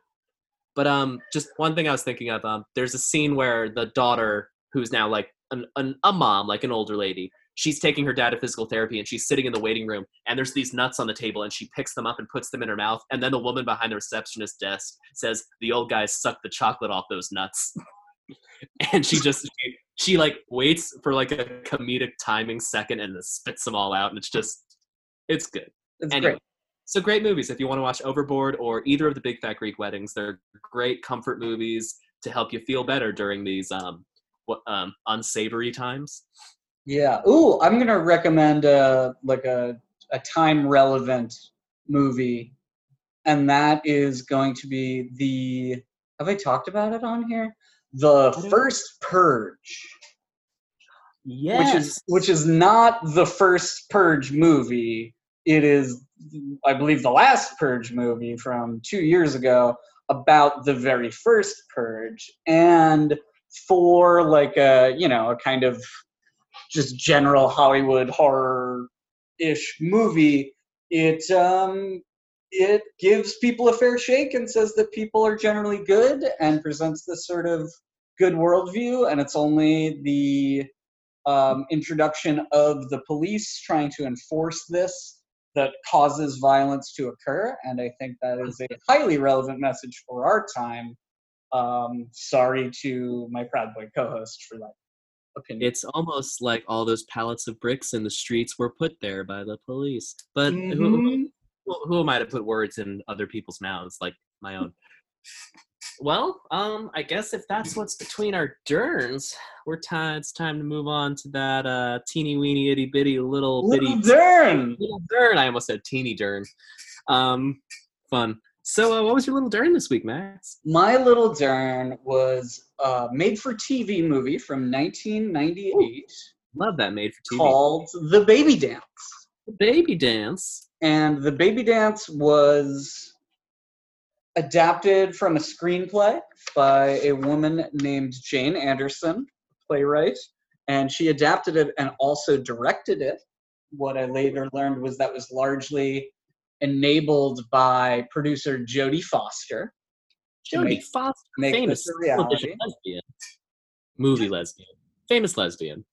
but um just one thing i was thinking of um there's a scene where the daughter who's now like an, an, a mom like an older lady she's taking her dad to physical therapy and she's sitting in the waiting room and there's these nuts on the table and she picks them up and puts them in her mouth and then the woman behind the receptionist desk says the old guy sucked the chocolate off those nuts [laughs] and she just she, she like waits for like a comedic timing second and then spits them all out and it's just it's good It's anyway, great. so great movies if you want to watch Overboard or either of the Big Fat Greek Weddings. They're great comfort movies to help you feel better during these um, um unsavory times. Yeah. Ooh, I'm gonna recommend a like a a time relevant movie, and that is going to be the. Have I talked about it on here? The first Purge, Yes. which is which is not the first Purge movie. It is, I believe, the last Purge movie from two years ago about the very first Purge, and for like a you know a kind of just general Hollywood horror ish movie, it um it gives people a fair shake and says that people are generally good and presents this sort of good worldview, and it's only the um, introduction of the police trying to enforce this that causes violence to occur, and I think that is a highly relevant message for our time. Um, sorry to my proud boy co-host for that opinion. it's almost like all those pallets of bricks in the streets were put there by the police. But who, Mhm. who, who am I to put words in other people's mouths like my own? [laughs] Well, um, I guess if that's what's between our derns, we're time. It's time to move on to that uh, teeny weeny itty bitty little bitty Little Dern. little dern. I almost said teeny dern. Um, fun. So, uh, what was your little dern this week, Max? My Little Dern was a made-for-TV movie from 1998 Love that made for TV. called The Baby Dance. The Baby dance. and the baby dance was adapted from a screenplay by a woman named jane anderson playwright and she adapted it and also directed it what i later learned was that was largely enabled by producer jodie foster Jodie Foster, famous this a reality. television lesbian, movie lesbian, famous lesbian.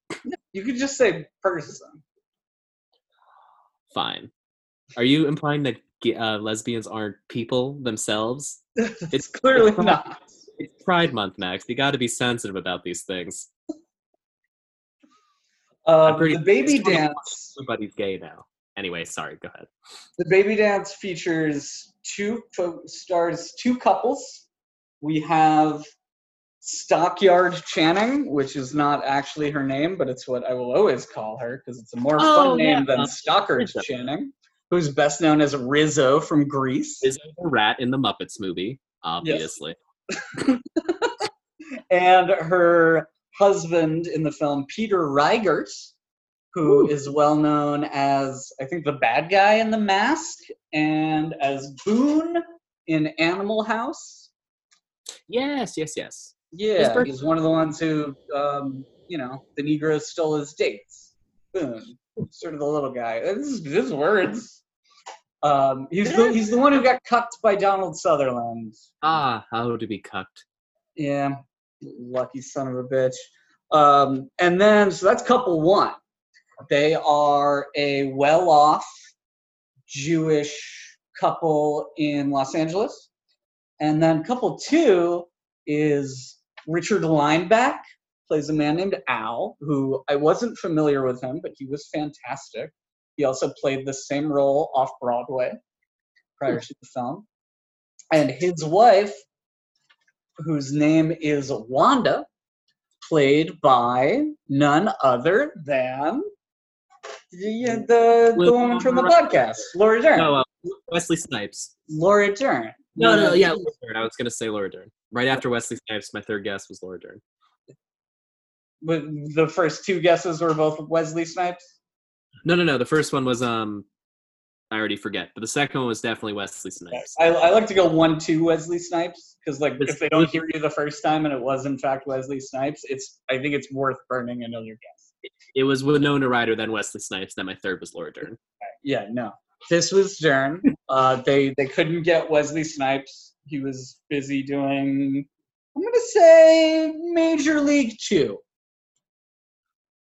you could just say person Fine. Are you implying that uh, lesbians aren't people themselves? [laughs] it's clearly not It's Pride Month, Max. You got to be sensitive about these things. uh, pretty- the baby dance Everybody's gay now. Anyway, sorry. Go ahead. The Baby Dance features two fo- stars, two couples. We have Stockyard Channing, which is not actually her name, but it's what I will always call her because it's a more Oh, fun name than Stockard Channing, who's best known as Rizzo from Grease. Is the rat in the Muppets movie? Obviously. [laughs] and her husband in the film, Peter Riegert, who Ooh. is well known as, I think, the bad guy in The Mask and as Boone in Animal House. Yes, yes, yes. Yeah, birth- he's one of the ones who, um, you know, the Negroes stole his dates. Boone, sort of the little guy. This is his words. Um, he's the he's the one who got cucked by Donald Sutherland. Ah, how to be cucked. Yeah, lucky son of a bitch. Um, and then, so that's couple one. They are a well off Jewish couple in Los Angeles. And then couple two is Richard Lineback, plays a man named Al, who I wasn't familiar with him, but he was fantastic. He also played the same role off Broadway prior to the film. And his wife, whose name is Wanda, played by none other than the, the, the woman from the podcast, Laura Dern. No, uh, Wesley Snipes. Laura Dern. No, no, yeah, Laura Dern. I was gonna say Laura Dern. Right after Wesley Snipes, my third guess was Laura Dern. But the first two guesses were both Wesley Snipes. No, no, no. The first one was um, I already forget, but the second one was definitely Wesley Snipes. I, I like to go one two Wesley Snipes because like It's- if they don't hear you the first time and it was in fact Wesley Snipes, it's I think it's worth burning another guess. It was Winona Ryder, then Wesley Snipes, then my third was Laura Dern. Yeah, no. This was Dern. Uh, they they couldn't get Wesley Snipes. He was busy doing I'm gonna say Major League Two.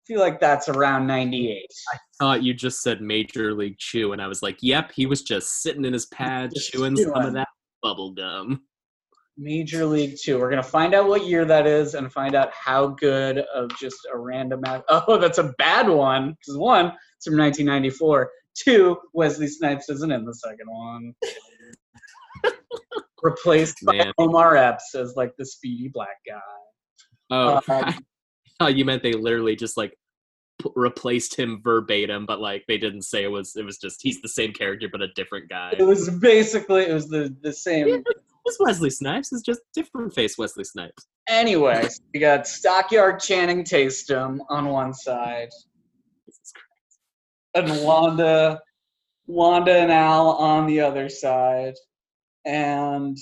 feel like that's around '98. I Thought you just said Major League Chew, and I was like, "Yep, he was just sitting in his pad Just chewing some of that bubble gum." Major League Two. We're gonna find out what year that is and find out how good of just a random. Act- [laughs] oh, that's a bad one. Because one, it's from 1994. Two, Wesley Snipes isn't in the second one. [laughs] Replaced by Man. Omar Epps as like the speedy black guy. Oh, [laughs] Um, thought you meant they literally just like p- replaced him verbatim, but like they didn't say it was. It was just he's the same character but a different guy. It was basically it was the the same. It's Wesley Snipes. It's just different face Wesley Snipes. Anyway, so you got Stockyard Channing Tatum on one side, and Wanda, Wanda and Al on the other side, and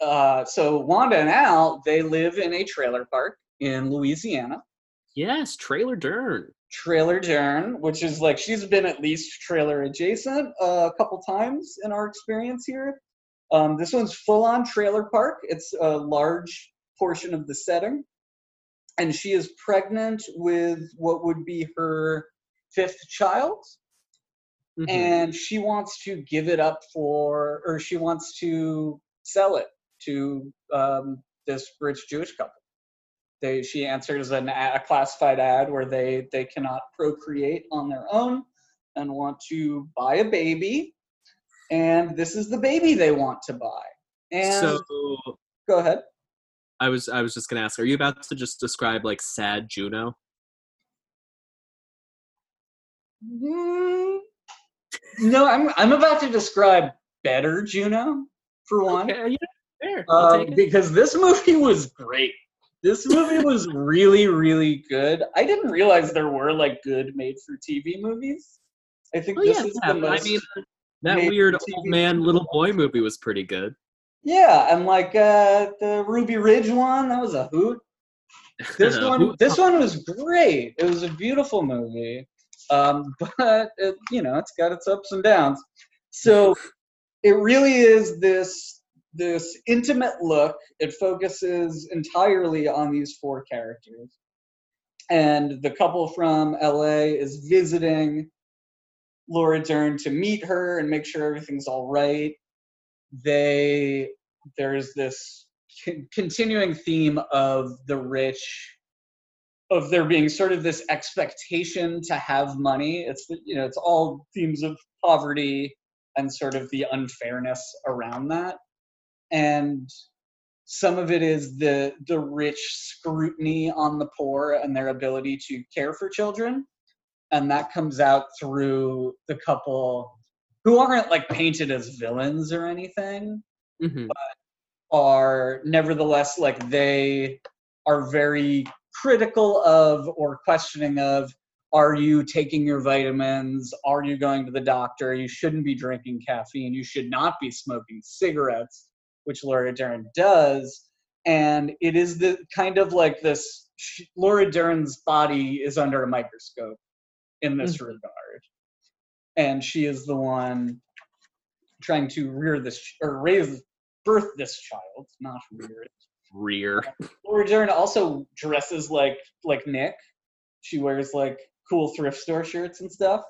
uh, so Wanda and Al they live in a trailer park in Louisiana. Yes, Trailer Dern. Trailer Dern, which is like she's been at least trailer adjacent uh, a couple times in our experience here. Um, this one's full on trailer park. It's a large portion of the setting. And she is pregnant with what would be her fifth child. Mhm. And she wants to give it up for, or she wants to sell it to um, this rich Jewish couple. They, she answers an, a a classified ad where they, they cannot procreate on their own and want to buy a baby. And this is the baby they want to buy. And so go ahead. I was I was just gonna ask, are you about to just describe like sad Juno? Mm, no, I'm, I'm about to describe better Juno for one. Okay, yeah, fair. Uh, because this movie was great. This movie was really, really good. I didn't realize there were like good made-for-TV movies. I think this yeah, is yeah, the most. I mean that made weird old man little boy movie was pretty good. yeah, and like uh, the Ruby Ridge one, that was a hoot. This [laughs] one, this one was great. It was a beautiful movie, um, [laughs] but it, you know, it's got its ups and downs. So it really is this this intimate look. It focuses entirely on these four characters, and the couple from LA is visiting Laura Dern to meet her and make sure everything's all right. They there's this con- continuing theme of the rich of there being sort of this expectation to have money it's you know it's all themes of poverty and sort of the unfairness around that and some of it is the the rich scrutiny on the poor and their ability to care for children and that comes out through the couple who aren't like painted as villains or anything Mhm. are nevertheless like they are very critical of or questioning of are you taking your vitamins? Are you going to the doctor? You shouldn't be drinking caffeine. You should not be smoking cigarettes which laura dern does. And it is the kind of like this laura dern's body is under a microscope in this mm. regard and she is the one trying to rear this ch- or raise birth this child not rear it Rear. [laughs] Laura Dern also dresses like like Nick. She wears like cool thrift store shirts and stuff.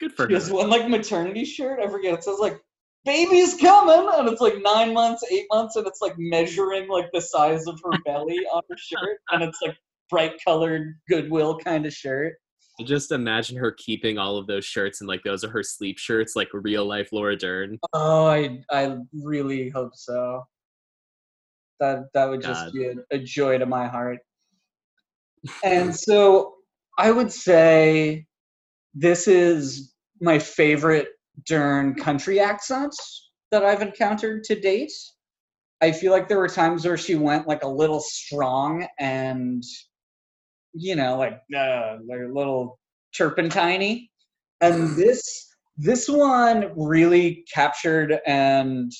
Good for She has one like maternity shirt. I forget. It says like "baby's coming," and it's like nine months, eight months, and it's like measuring like the size of her belly on her [laughs] shirt, and it's like bright colored Goodwill kind of shirt. I Just imagine her keeping all of those shirts and like those are her sleep shirts, like real life Laura Dern. Oh, I I really hope so. That that would just God. be a, a joy to my heart. And so I would say this is my favorite Dern country accent that I've encountered to date. I feel like there were times where she went like a little strong and you know like uh, like a little turpentiny and this this one really captured and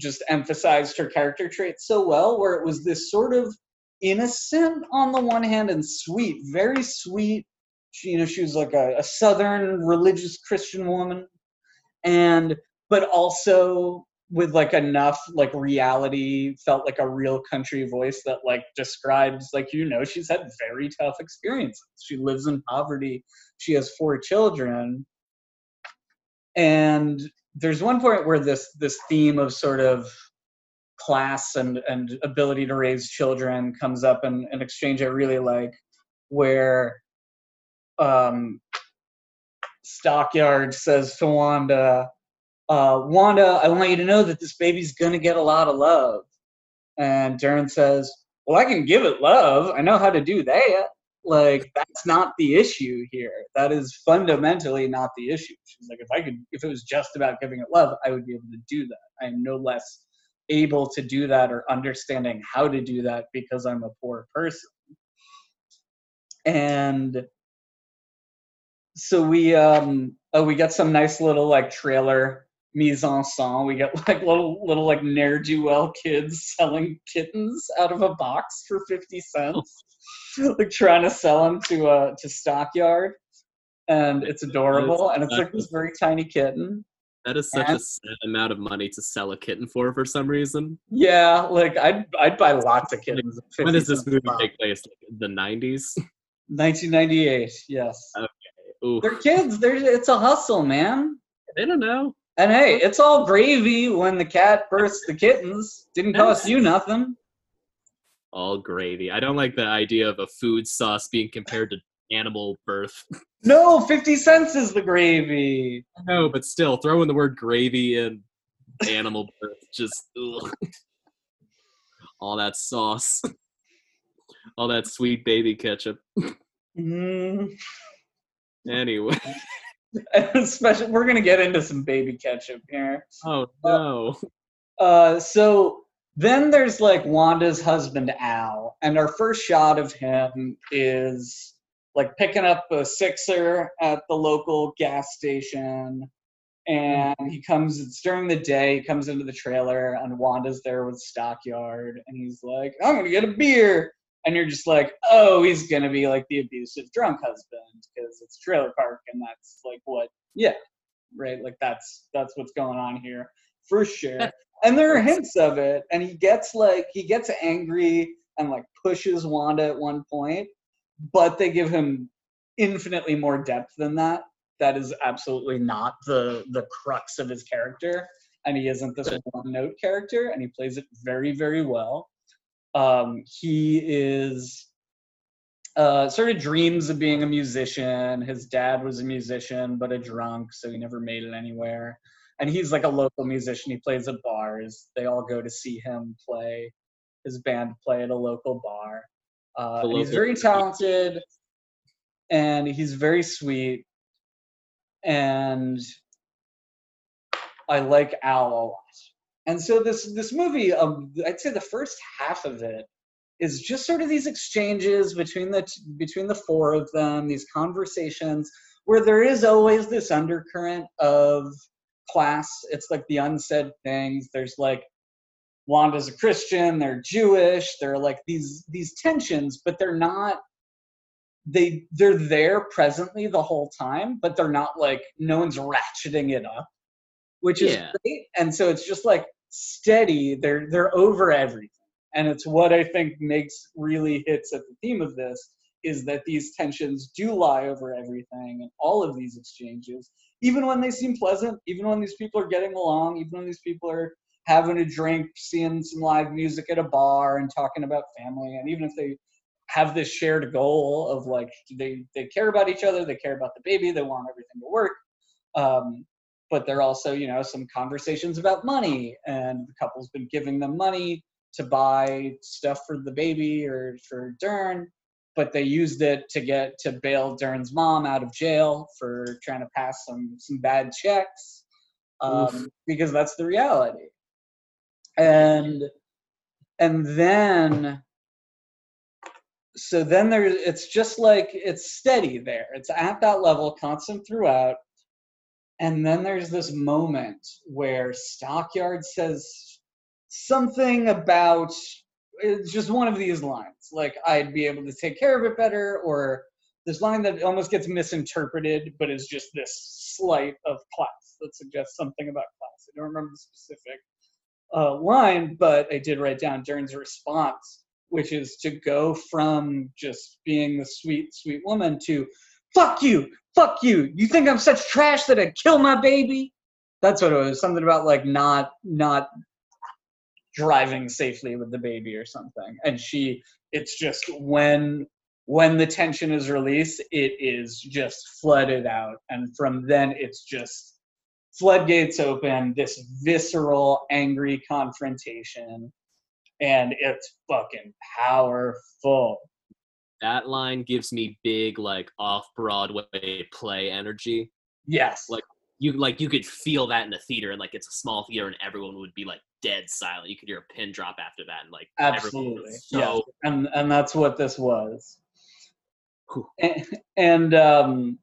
just emphasized her character traits so well where it was this sort of innocent on the one hand and sweet very sweet. She you know she was like a, a southern religious christian woman. And but also with like enough like reality felt like a real country voice that like describes like you know she's had very tough experiences. She lives in poverty. She has four children. And there's one point where this this theme of sort of class and and ability to raise children comes up in an exchange I really like where um Stockyard says to Wanda, uh, Wanda, I want you to know that this baby's gonna get a lot of love. And Dern says, Well, I can give it love. I know how to do that. Like, that's not the issue here. That is fundamentally not the issue. She's like, if I could if it was just about giving it love, I would be able to do that. I am no less able to do that or understanding how to do that because I'm a poor person. And so we um oh we got some nice little like trailer mise en scène. We get like little little like ne'er do well kids selling kittens out of a box for fifty cents, like trying to sell them to uh to stockyard, and it's adorable. And it's like this very tiny kitten. That is such And- a sad amount of money to sell a kitten for for some reason. Yeah, like I'd I'd buy lots of kittens. When does this movie take place? Like the nineties? 1998. Yes, Ooh, they're kids. They're it's a hustle, man. They don't know. And hey, it's all gravy when the cat births the kittens. Didn't cost you nothing. All gravy. I don't like the idea of a food sauce being compared to animal birth. [laughs] No, 50 cents is the gravy. No, but still, throwing the word gravy and animal birth. Just ugh. all that sauce, [laughs] all that sweet baby ketchup. [laughs] Mm. Anyway, [laughs] Especially, we're gonna get into some baby ketchup here. oh no. Uh, so then there's like Wanda's husband Al, and our first shot of him is like picking up a sixer at the local gas station. And he comes, it's during the day, he comes into the trailer, and Wanda's there with Stockyard, and he's like, I'm gonna get a beer. And you're just like, oh, he's gonna be like the abusive drunk husband, because it's trailer park, and that's like what, yeah, right? Like that's that's what's going on here for sure. And there are hints of it and he gets like he gets angry and like pushes wanda at one point but they give him infinitely more depth than that. That is absolutely not the the crux of his character and he isn't this one note character and he plays it very very well um he is uh, sort of dreams of being a musician. His dad was a musician, but a drunk, so he never made it anywhere and he's like a local musician. He plays at bars. They all go to see him play. His band play at a local bar. Uh, and he's very talented, and he's very sweet. And I like Al a lot. And so this this movie, um, I'd say the first half of it is just sort of these exchanges between the t- between the four of them, these conversations where there is always this undercurrent of class. It's like the unsaid things. There's like Wanda's a Christian, they're Jewish, there are like these these tensions, but they're not they they're there presently the whole time, but they're not like no one's ratcheting it up, which is Yeah. great. And so it's just like steady. They're they're over everything, and it's what I think makes really hits at the theme of this is that these tensions do lie over everything and all of these exchanges, even when they seem pleasant, even when these people are getting along, even when these people are having a drink, seeing some live music at a bar and talking about family, and even if they have this shared goal of like they they care about each other, they care about the baby, they want everything to work. Um, but there are also, you know, some conversations about money, and the couple's been giving them money to buy stuff for the baby or for Dern, but they used it to get to bail Dern's mom out of jail for trying to pass some some bad checks, um, because that's the reality. And and then so then there it's just like it's steady there. It's at that level constant throughout and then there's this moment where stockyard says something about it's just one of these lines like i'd be able to take care of it better or this line that almost gets misinterpreted but is just this slight of class that suggests something about class. I don't remember the specific uh, line but i did write down dern's response which is to go from just being the sweet, sweet woman to fuck you, fuck you. You think I'm such trash that I'd kill my baby? That's what it was. Something about like not not driving safely with the baby or something. And she it's just when when the tension is released, it is just flooded out. And from then it's just floodgates open, this visceral, angry confrontation and it's fucking powerful. That line gives me big like off Broadway play energy. Yes. Like, You like you could feel that in the theater, and like it's a small theater, and everyone would be like dead silent. You could hear a pin drop after that, and like absolutely. was yeah. And and that's what this was. Whew. And, and um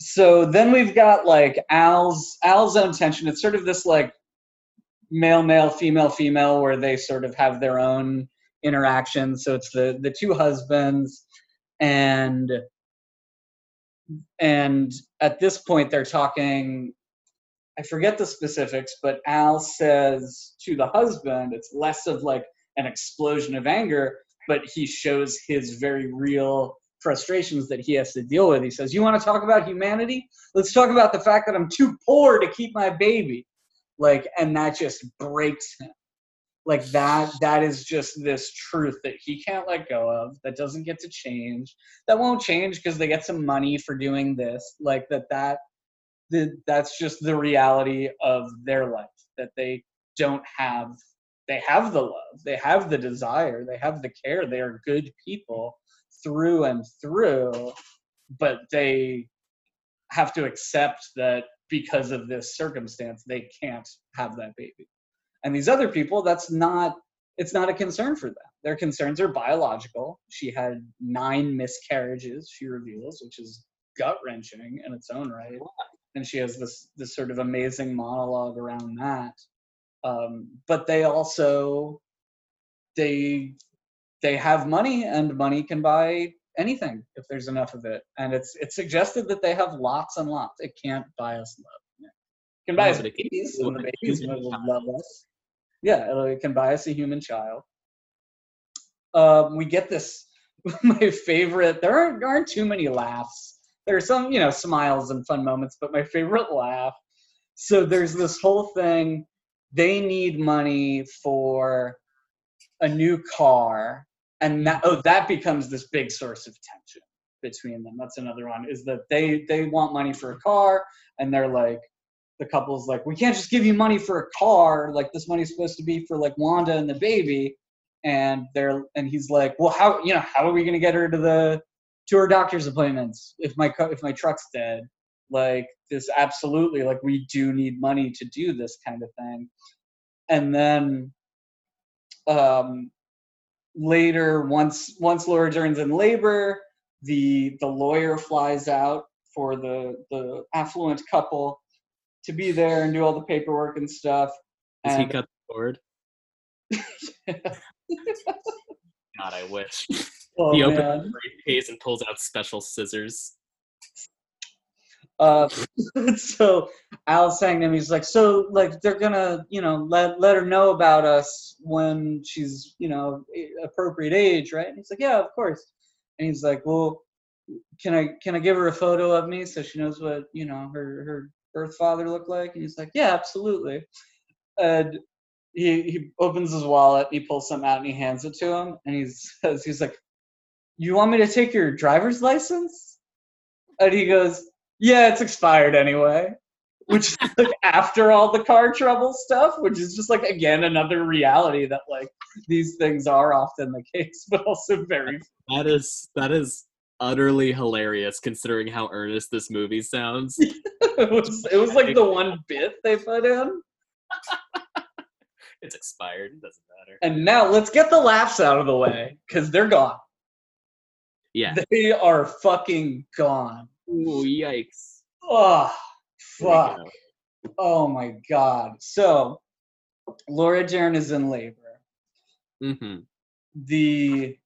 so then we've got like Al's Al's own tension. It's sort of this like male male female female where they sort of have their own interaction. So it's the the two husbands and and at this point they're talking I forget the specifics, but Al says to the husband, it's less of like an explosion of anger, but he shows his very real frustrations that he has to deal with. He says, You want to talk about humanity? Let's talk about the fact that I'm too poor to keep my baby. Like, and that just breaks him. Like that, that is just this truth that he can't let go of, that doesn't get to change, that won't change because they get some money for doing this. Like that, that the, that's just the reality of their life that they don't have they have the love they have the desire they have the care they are good people through and through but they have to accept that because of this circumstance they can't have that baby and these other people that's not it's not a concern for them. Their concerns are biological. She had nine miscarriages she reveals which is gut wrenching in its own right. And she has this this sort of amazing monologue around that. Um, but they also they they have money and money can buy anything if there's enough of it. And it's it's suggested that they have lots and lots. It can't buy us love. It can buy No, us but it can babies and the babies will love us yeah it'll- can bias a human child. Um, we get this [laughs] my favorite there aren't, aren't too many laughs. There are some you know smiles and fun moments but my favorite laugh so there's this whole thing they need money for a new car and that oh that becomes this big source of tension between them. That's another one is that they they want money for a car and they're like the couple's like we can't just give you money for a car like this money's supposed to be for like wanda and the baby and they're and he's like well how you know how are we to get her to the to her doctor's appointments if my if my truck's dead? Like this absolutely like we do need money to do this kind of thing. And then um later once once laura dern's in labor the the lawyer flies out for the the affluent couple to be there and do all the paperwork and stuff Does he cut the cord? [laughs] God, I wish. oh, he opens man. the briefcase and pulls out special scissors. Uh, [laughs] so Al's saying to him, he's like, so like they're gonna, you know, let let her know about us when she's, you know, appropriate age, right? And he's like, yeah, of course. And he's like, well, can I can I give her a photo of me so she knows what you know her her birth father look like? And he's like, yeah, absolutely. And he he opens his wallet, and he pulls something out, and he hands it to him, and he says, he's like, you want me to take your driver's license? And he goes, yeah, it's expired anyway. Which is like [laughs] after all the car trouble stuff, which is just like again another reality that like these things are often the case, [laughs] but also very That is that is utterly hilarious considering how earnest this movie sounds. [laughs] it was it was like the one bit they put in. [laughs] it's expired. It doesn't matter. And now let's get the laughs out of the way, because they're gone. Yeah. They are fucking gone. Ooh, yikes. Oh fuck. Oh my god. So Laura Dern is in labor. Mhm. the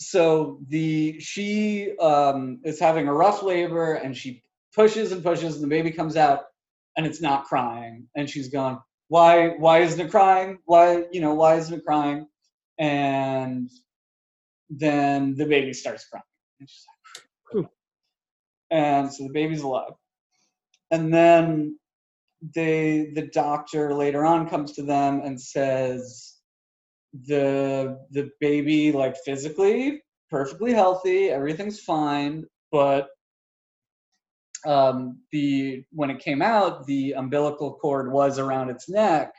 so the she um is having a rough labor and she pushes and pushes and the baby comes out and it's not crying. And she's going why why isn't it crying? Why you know why isn't it crying? And then the baby starts crying. And, she's like, and so the baby's alive. And then they the doctor later on comes to them and says the the baby like physically perfectly healthy everything's fine but um the when it came out the umbilical cord was around its neck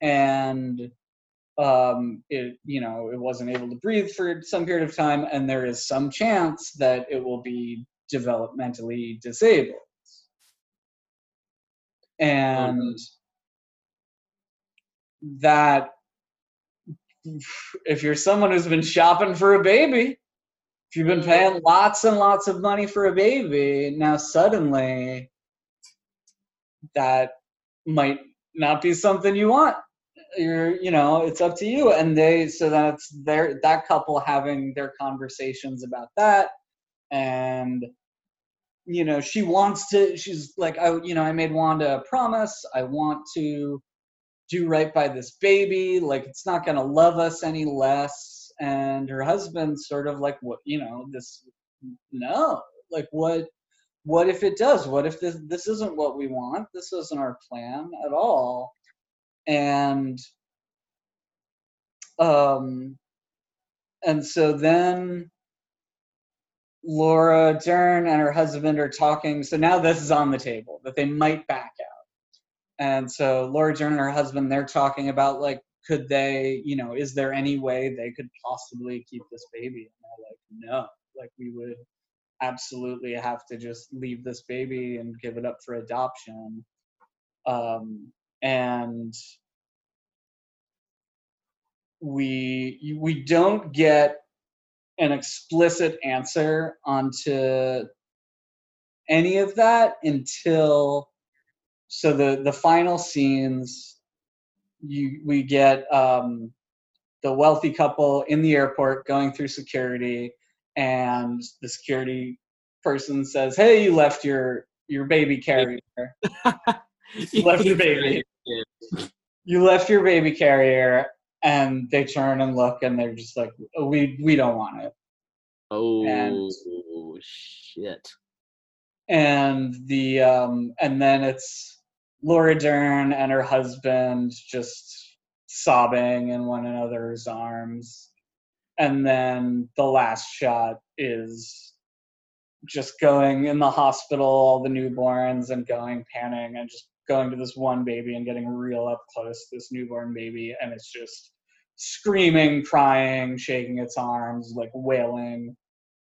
and um it you know it wasn't able to breathe for some period of time and there is some chance that it will be developmentally disabled. And that if you're someone who's been shopping for a baby if you've been mm. paying lots and lots of money for a baby now suddenly that might not be something you want. You're you know it's up to you. And they so that's their that couple having their conversations about that. And you know she wants to she's like i you know i made wanda a promise. I want to do right by this baby like it's not going to love us any less and her husband's sort of like what you know this no like what what if it does what if this this isn't what we want this isn't our plan at all and um and so then Laura Dern and her husband are talking. So now this is on the table that they might back out. And so Laura Dern and her husband, they're talking about like, could they, you know, is there any way they could possibly keep this baby? And they're like, no, like we would absolutely have to just leave this baby and give it up for adoption. Um, and we we don't get an explicit answer onto any of that until so the the final scenes you we get um the wealthy couple in the airport going through security and the security person says hey you left your your baby carrier [laughs] You left your baby. [laughs] you left your baby carrier and they turn and look and they're just like "Oh, we we don't want it Oh And- shit. and the um and then it's Laura Dern and her husband just sobbing in one another's arms and then the last shot is just going in the hospital all the newborns and going panning and just going to this one baby and getting real up close to this newborn baby and it's just screaming crying shaking its arms like wailing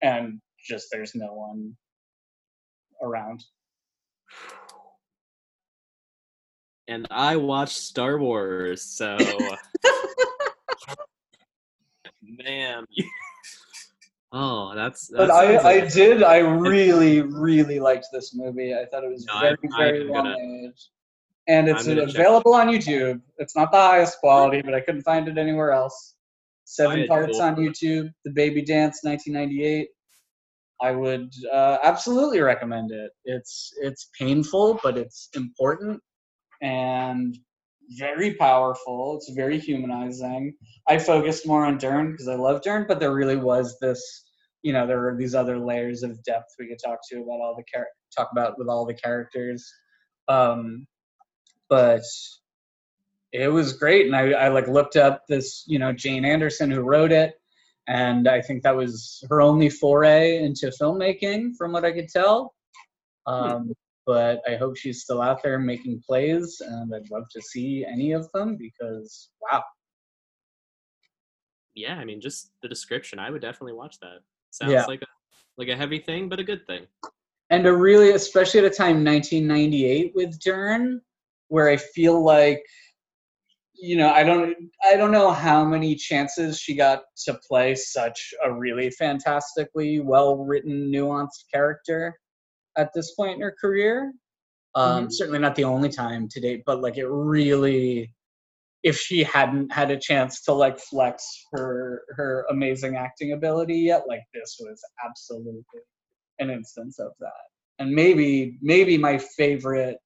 and just there's no one around. And I watched Star Wars, so man. oh, that's, But I, I did. I really, really liked this movie. I thought it was No, very, I very well made. And it's check available on YouTube. It's not the highest quality, but I couldn't find it anywhere else. Seven parts on YouTube. The Baby Dance, 1998. I would uh, absolutely recommend it. It's it's painful, but it's important and very powerful. It's very humanizing. I focused more on Dern because I love Dern, but there really was this, you know, there were these other layers of depth we could talk to about all the char- talk about with all the characters. Um, but it was great, and I, I like looked up this, you know, Jane Anderson who wrote it, and I think that was her only foray into filmmaking, from what I could tell. Um, But I hope she's still out there making plays, and I'd love to see any of them because wow, yeah, I mean, just the description, I would definitely watch that. Sounds Yeah. like a like a heavy thing, but a good thing. and a really, especially at a time 1998 with Dern, where I feel like, you know, I don't, I don't know how many chances she got to play such a really fantastically well written, nuanced character at this point in her career. Um, Mhm. Certainly not the only time to date, but like it really, if she hadn't had a chance to like flex her her amazing acting ability yet, like this was absolutely an instance of that. And maybe maybe my favorite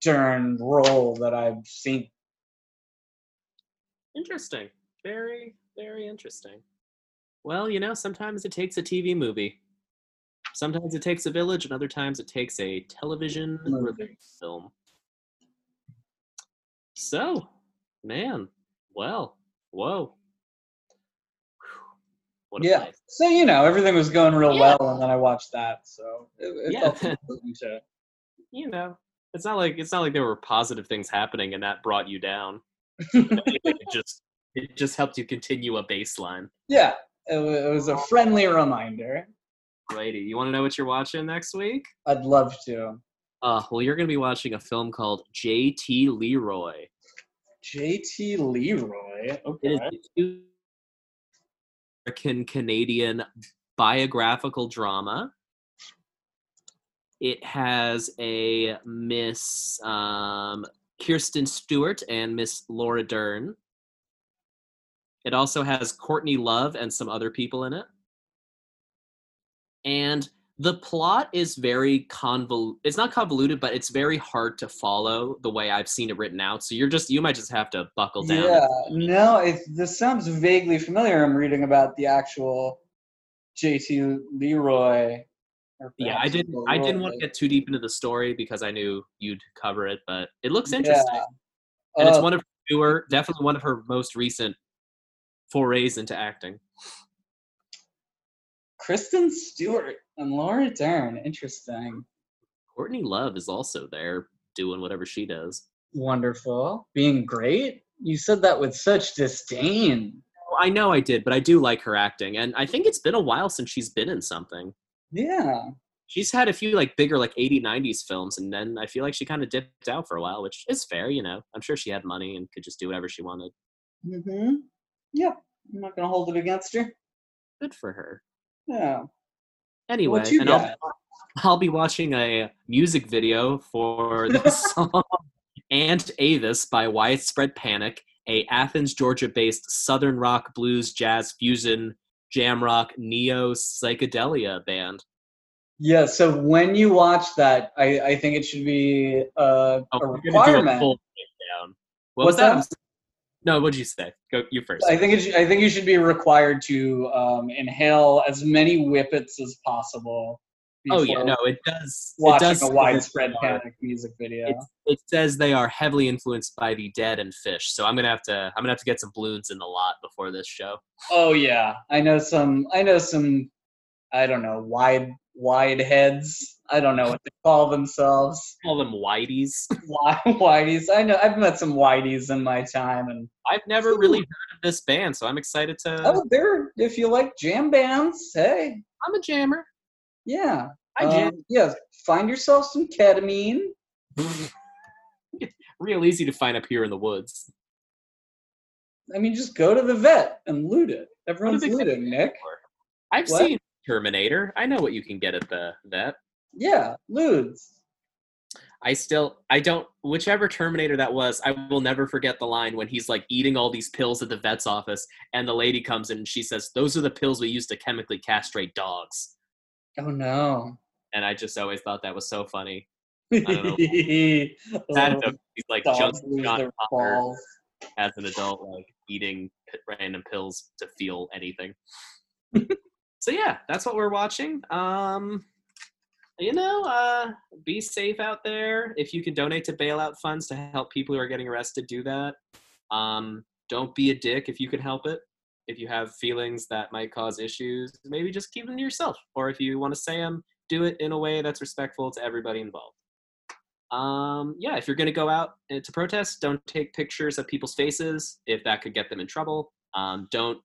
Dern role that I've seen. Interesting. Very, very interesting. Well, you know, sometimes it takes a TV movie. Sometimes it takes a village, and other times it takes a television film. So, man, well, whoa. What a Yeah. So you know everything was going real Yeah. well, and then I watched that, so it, it Yeah. felt [laughs] to. You know, it's not like it's not like there were positive things happening and that brought you down. [laughs] it just it just helped you continue a baseline. Yeah, it was a friendly reminder. Lady, you want to know what you're watching next week? I'd love to. Uh, well, you're going to be watching a film called J.T. Leroy. JT Leroy. Okay. is a two- American Canadian biographical drama. It has a Miss um, Kristen Stewart and Miss Laura Dern. It also has Courtney Love and some other people in it. And the plot is very convol it's not convoluted but it's very hard to follow the way i've seen it written out so you're just you might just have to buckle down Yeah, no, it, this sounds vaguely familiar. I'm reading about the actual JT Leroy. yeah i didn't Leroy. i didn't want to get too deep into the story because i knew you'd cover it but it looks interesting Yeah. and it's Uh, one of her newer definitely one of her most recent forays into acting Kristen Stewart and Laura Dern. Interesting. courtney love is also there doing whatever she does Wonderful. Being great. You said that with such disdain. I know i did but i do like her acting and i think it's been a while since she's been in something Yeah. she's had a few like bigger like 80 90s films and then i feel like she kind of dipped out for a while which is fair you know i'm sure she had money and could just do whatever she wanted Mm-hmm. Yep. I'm not gonna hold it against her. good for her Yeah. anyway and I'll. [laughs] I'll be watching a music video for the [laughs] song Aunt Avis by widespread panic a athens georgia based southern rock blues jazz fusion jam rock neo psychedelia band Yeah. So when you watch that, I, I think it should be uh, oh, a we're gonna do a requirement. full breakdown. what What's that, that? No, what'd you say? Go you first. I think it should, I think you should be required to um, inhale as many whippets as possible. oh yeah, no, it does. It Watching does a widespread are- panic music video. It's, it says they are heavily influenced by the Dead and Phish, so I'm gonna have to. I'm gonna have to get some balloons in the lot before this show. Oh yeah, I know some. I know some. I don't know wide wide heads. I don't know what they call themselves. [laughs] Call them whiteys. Whiteys. I know. I've met some whiteys in my time, and I've never really heard of this band, so I'm excited to. oh, they're if you like jam bands, hey, I'm a jammer. yeah. I. Um, yeah, find yourself some ketamine. It's [laughs] real easy to find up here in the woods. I mean, just go to the vet and loot it. Everyone's looting, Nick. I've What? seen Terminator. I know what you can get at the vet. Yeah, lewds. I still, I don't, whichever Terminator that was, I will never forget the line when he's like eating all these pills at the vet's office, and the lady comes in and she says, Those are the pills we use to chemically castrate dogs. Oh no. And I just always thought that was so funny. oh, don't know. [laughs] He's like just John balls. as an adult, like eating random pills to feel anything. [laughs] so yeah, that's what we're watching. Um, you know, uh, be safe out there. If you can donate to bailout funds to help people who are getting arrested, do that. Um, don't be a dick if you can help it. If you have feelings that might cause issues, maybe just keep them to yourself. Or if you want to say them, do it in a way that's respectful to everybody involved. Um, yeah, if you're going to go out uh, to protest, don't take pictures of people's faces if that could get them in trouble. Um, don't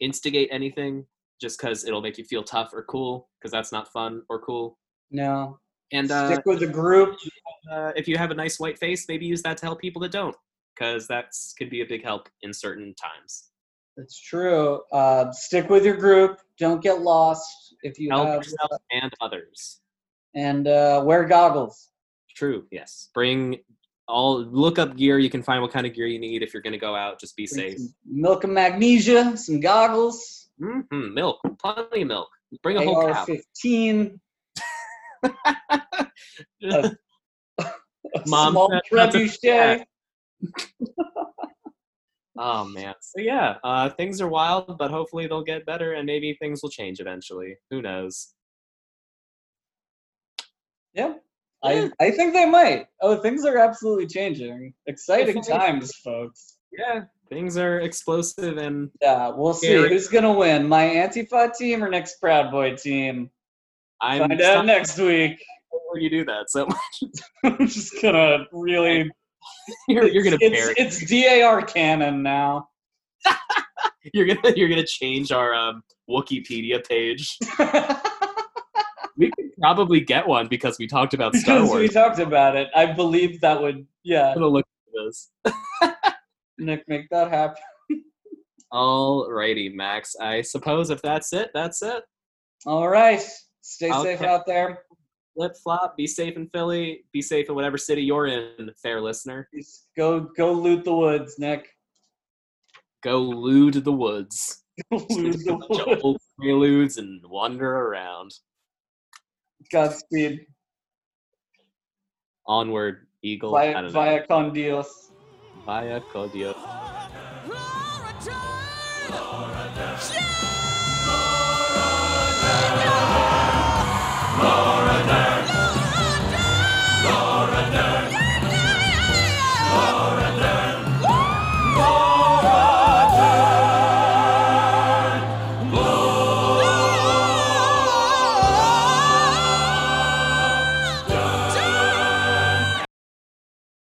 instigate anything just because it'll make you feel tough or cool, because that's not fun or cool. No. And uh, Stick with the group. uh, if you have a nice white face, maybe use that to help people that don't, because that could be a big help in certain times. That's true. Uh, stick with your group. Don't get lost if you Help have. yourself and others. And uh, wear goggles. True. Yes. Bring all look up gear. You can find what kind of gear you need if you're going to go out. Just be Bring safe. milk and magnesia. Some goggles. Mm-hmm, Milk. Plenty of milk. Bring a whole cow. AR-15. [laughs] A Mom small said not to do trebuchet. Oh man. So yeah, uh, things are wild, but hopefully they'll get better, and maybe things will change eventually. Who knows? Yeah. Yeah. I, I think they might. Oh, things are absolutely changing. Exciting times, folks. Yeah, things are explosive, and Yeah, we'll see Scary. who's gonna win. My Antifa team or Nick's Proud Boy team. I'm Find out next week. before you do that. So [laughs] I'm just gonna really. [laughs] you're, you're gonna it's, parry. it's DAR canon now. [laughs] You're gonna you're gonna change our um, Wikipedia page. We could probably get one because we talked about Star because we talked about it. I believe that would, yeah, I'm gonna look at this. Nick, make that happen. Alrighty, Max. I suppose if that's it, that's it. All right. Stay safe out there. Flip flop. Be safe in Philly. Be safe in whatever city you're in, fair listener. Go, go loot the woods, Nick. Go lewd the woods. [laughs] loot the a bunch of woods. old preludes and wander around. Godspeed. Onward, Eagle. I Via, don't know. via con Dios. Laura